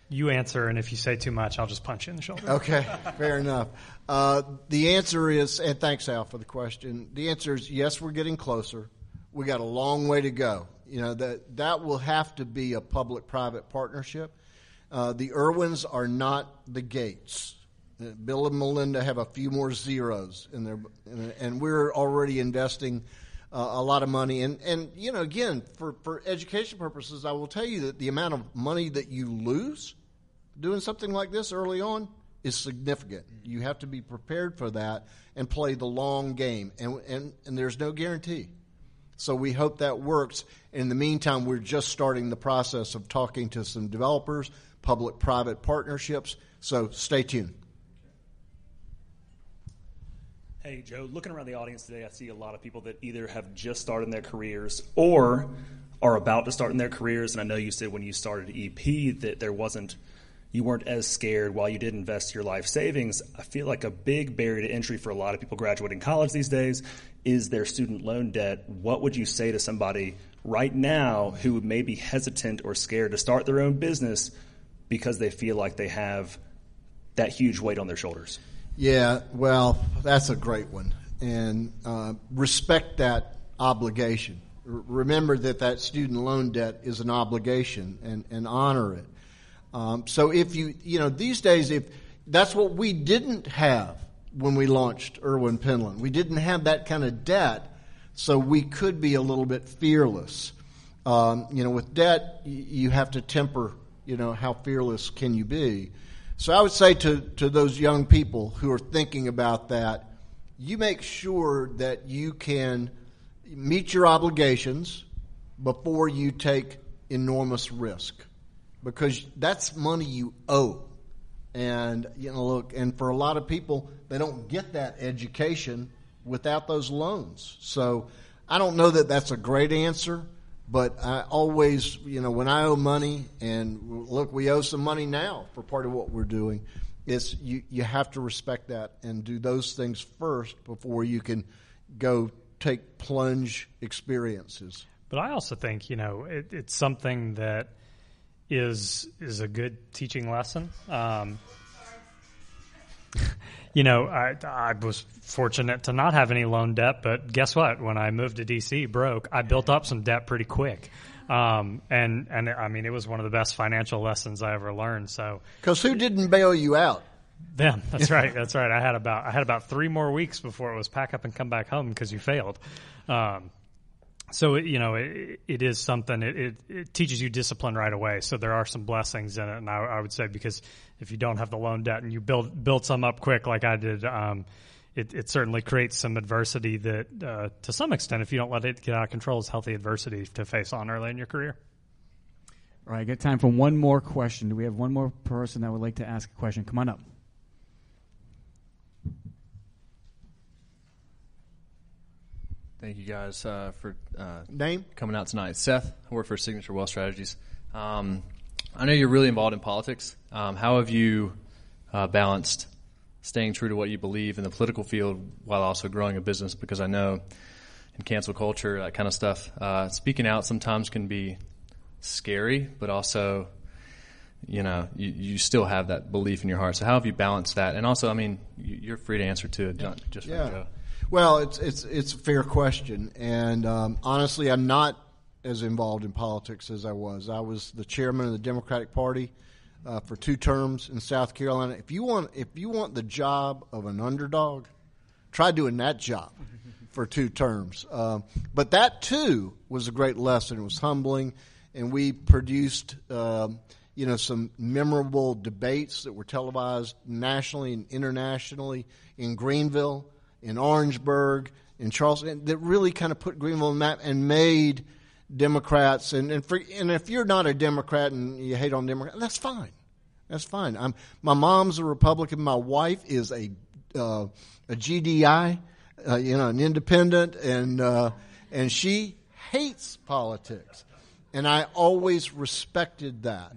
You answer, and if you say too much, I'll just punch you in the shoulder. Okay, fair enough. Uh, the answer is, and thanks Al for the question. The answer is yes, we're getting closer. We got a long way to go. You know that that will have to be a public-private partnership. Uh, the Erwins are not the Gates. Uh, Bill and Melinda have a few more zeros in their, and we're already investing uh, a lot of money. And, and you know, again, for, for education purposes, I will tell you that the amount of money that you lose doing something like this early on is significant. You have to be prepared for that and play the long game. And, and, and there's no guarantee. So we hope that works. In the meantime, we're just starting the process of talking to some developers, public private partnerships. So stay tuned. Hey, Joe, looking around the audience today, I see a lot of people that either have just started in their careers or are about to start in their careers. And I know you said when you started EP that there wasn't, you weren't as scared while you did invest your life savings. I feel like a big barrier to entry for a lot of people graduating college these days is their student loan debt. What would you say to somebody right now who may be hesitant or scared to start their own business because they feel like they have that huge weight on their shoulders? Yeah, well, that's a great one. And uh, respect that obligation. R- remember that that student loan debt is an obligation and, and honor it. Um, so if you, you know, these days, if that's what we didn't have when we launched Erwin Penland, we didn't have that kind of debt, so we could be a little bit fearless. Um, you know, with debt, you have to temper, you know, how fearless can you be. So I would say to, to those young people who are thinking about that, you make sure that you can meet your obligations before you take enormous risk because that's money you owe. And, you know, look, and for a lot of people, they don't get that education without those loans. So I don't know that that's a great answer, but I always, you know, when I owe money, and look, we owe some money now for part of what we're doing, is you, you have to respect that and do those things first before you can go take plunge experiences. But I also think, you know, it, it's something that is is a good teaching lesson. Um, you know, I, I was fortunate to not have any loan debt, but guess what? When I moved to DC, broke, I built up some debt pretty quick. Um, and, and I mean, it was one of the best financial lessons I ever learned. So, because who didn't bail you out? Them. That's right. That's right. I had about I had about three more weeks before it was pack up and come back home because you failed. Um, so it, you know it, it is something. It, it, it, teaches you discipline right away. So there are some blessings in it, and I, I, would say because if you don't have the loan debt and you build build some up quick like I did, um, it, it certainly creates some adversity that, uh, to some extent, if you don't let it get out of control, is healthy adversity to face on early in your career. All right, I got time for one more question. Do we have one more person that would like to ask a question? Come on up. Thank you guys uh, for uh, name coming out tonight. Seth, I work for Signature Wealth Strategies. Um, I know you're really involved in politics. Um, how have you uh, balanced staying true to what you believe in the political field while also growing a business because I know in cancel culture, that kind of stuff, uh, speaking out sometimes can be scary, but also, you know, you, you still have that belief in your heart. So how have you balanced that? And also, I mean, you- you're free to answer to it, not just for Joe. Well, it's it's it's a fair question, and um, honestly, I'm not as involved in politics as I was. I was the chairman of the Democratic Party uh, for two terms in South Carolina. If you want if you want the job of an underdog, try doing that job for two terms. Um, but that too was a great lesson. It was humbling, and we produced. Um, you know, some memorable debates that were televised nationally and internationally in Greenville, in Orangeburg, in Charleston, that really kind of put Greenville on the map and made Democrats. And and, for, and if you're not a Democrat and you hate on Democrats, that's fine. That's fine. I'm, my mom's a Republican. My wife is a uh, a GDI, uh, you know, an independent, and uh, and she hates politics, and I always respected that.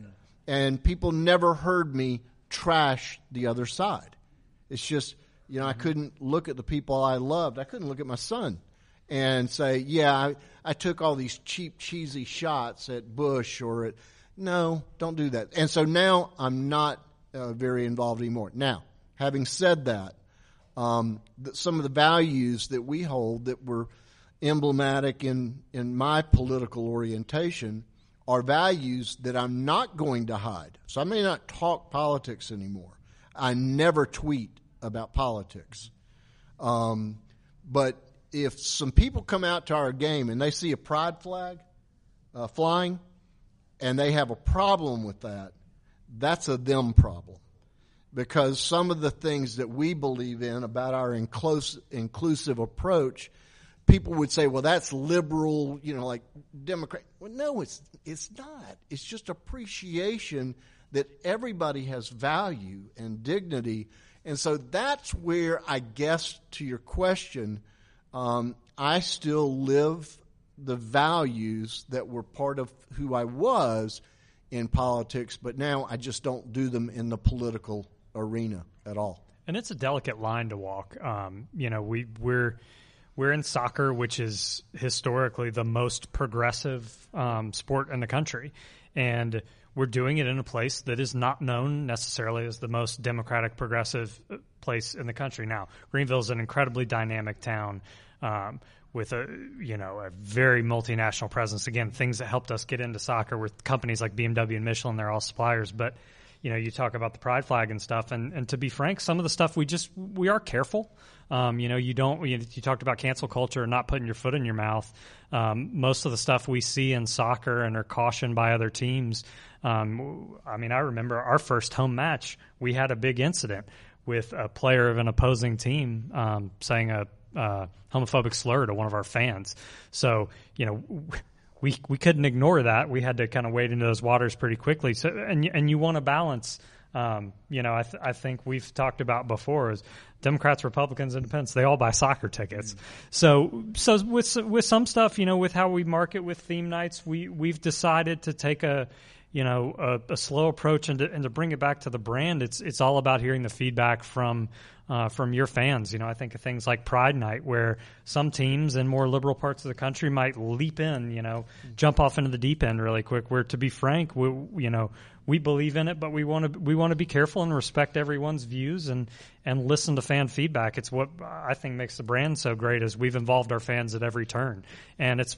And people never heard me trash the other side. It's just you know I couldn't look at the people I loved. I couldn't look at my son and say, yeah, I, I took all these cheap, cheesy shots at Bush or at. No, don't do that. And so now I'm not uh, very involved anymore. Now, having said that, um, some of the values that we hold that were emblematic in, in my political orientation are values that I'm not going to hide. So I may not talk politics anymore. I never tweet about politics. Um, but if some people come out to our game and they see a pride flag uh, flying and they have a problem with that, that's a them problem. Because some of the things that we believe in about our inclus- inclusive approach, people would say, well, that's liberal, you know, like Democrat. Well, no, it's, it's not. It's just appreciation that everybody has value and dignity. And so that's where I guess to your question, um, I still live the values that were part of who I was in politics, but now I just don't do them in the political arena at all. And it's a delicate line to walk. Um, you know, we we're we're in soccer, which is historically the most progressive um, sport in the country, and we're doing it in a place that is not known necessarily as the most democratic, progressive uh, place in the country. Now, Greenville is an incredibly dynamic town. Um, with a you know a very multinational presence. Again, things that helped us get into soccer with companies like BMW and Michelin. They're all suppliers, but you know you talk about the pride flag and stuff. And, and to be frank, some of the stuff we just we are careful. Um, you know, you don't. You, you talked about cancel culture and not putting your foot in your mouth. Um, most of the stuff we see in soccer and are cautioned by other teams. Um, I mean, I remember our first home match. We had a big incident with a player of an opposing team um, saying a uh, homophobic slur to one of our fans. So you know. We, we couldn't ignore that. We had to kind of wade into those waters pretty quickly. So and and you want to balance. Um, you know, I, th- I think we've talked about before is Democrats, Republicans, Independents. They all buy soccer tickets. So so with with some stuff, you know, with how we market with theme nights, we we've decided to take a you know a, a slow approach and to, and to bring it back to the brand. It's it's all about hearing the feedback from uh, from your fans. You know, I think of things like Pride Night, where some teams in more liberal parts of the country might leap in, you know, jump off into the deep end really quick. Where, to be frank, we, you know, we believe in it, but we want to we want to be careful and respect everyone's views and and listen to fan feedback. It's what I think makes the brand so great. Is we've involved our fans at every turn, and it's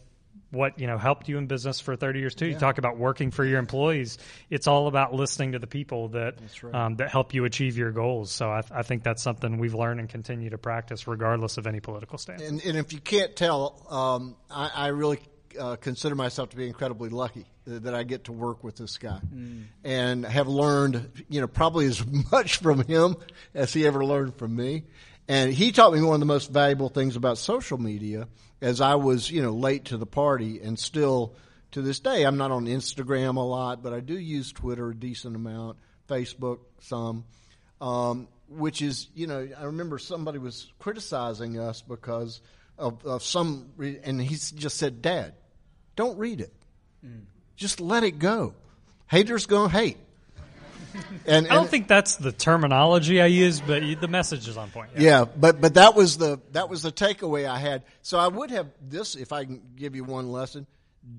what you know helped you in business for 30 years too. You talk about working for your employees. It's all about listening to the people that um, that help you achieve your goals. So I, I think that's something we've learned and continue to practice, regardless of any political stance. And, and if you can't tell, um, I, I really uh, consider myself to be incredibly lucky that I get to work with this guy, and have learned, you know, probably as much from him as he ever learned from me. And he taught me one of the most valuable things about social media, as I was, you know, late to the party, and still to this day, I'm not on Instagram a lot, but I do use Twitter a decent amount, Facebook some um, which is, you know, I remember somebody was criticizing us because of, of some, re- and he just said, Dad, don't read it. Just let it go. Haters gonna hate. And, I don't think that's the terminology I use, but the message is on point. Yeah, but but that was the that was the takeaway I had. So I would have this if I can give you one lesson.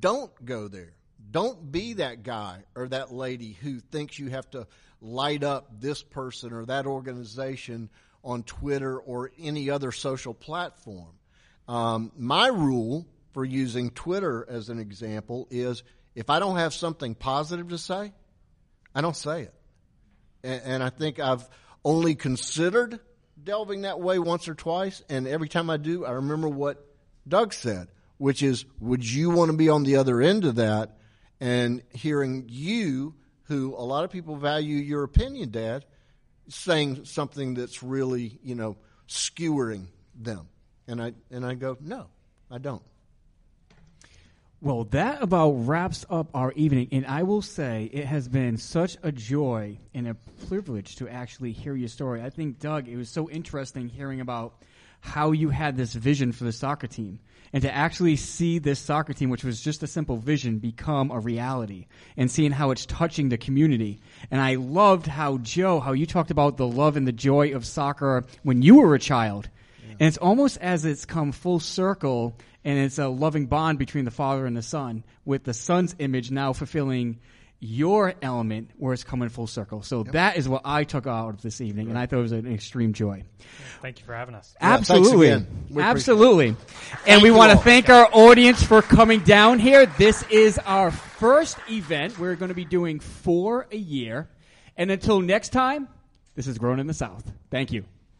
Don't go there. Don't be that guy or that lady who thinks you have to light up this person or that organization on Twitter or any other social platform. Um, my rule for using Twitter as an example is if I don't have something positive to say, I don't say it and, and I think I've only considered delving that way once or twice. And every time I do, I remember what Doug said, which is, would you want to be on the other end of that? And hearing you, who a lot of people value your opinion, Dad, saying something that's really, you know, skewering them. And I and I go, no, I don't. Well, that about wraps up our evening, and I will say it has been such a joy and a privilege to actually hear your story. I think, Doug, it was so interesting hearing about how you had this vision for the soccer team, and to actually see this soccer team, which was just a simple vision, become a reality, and seeing how it's touching the community. And I loved how Joe, how you talked about the love and the joy of soccer when you were a child. And it's almost as it's come full circle and it's a loving bond between the father and the son, with the son's image now fulfilling your element where it's coming full circle. So that is what I took out of this evening, and I thought it was an extreme joy. Thank you for having us. Yeah, Absolutely. again. We appreciate it. Absolutely. And we want to all. thank our audience for coming down here. This is our first event. We're going to be doing four a year. And until next time, this is Grown in the South. Thank you.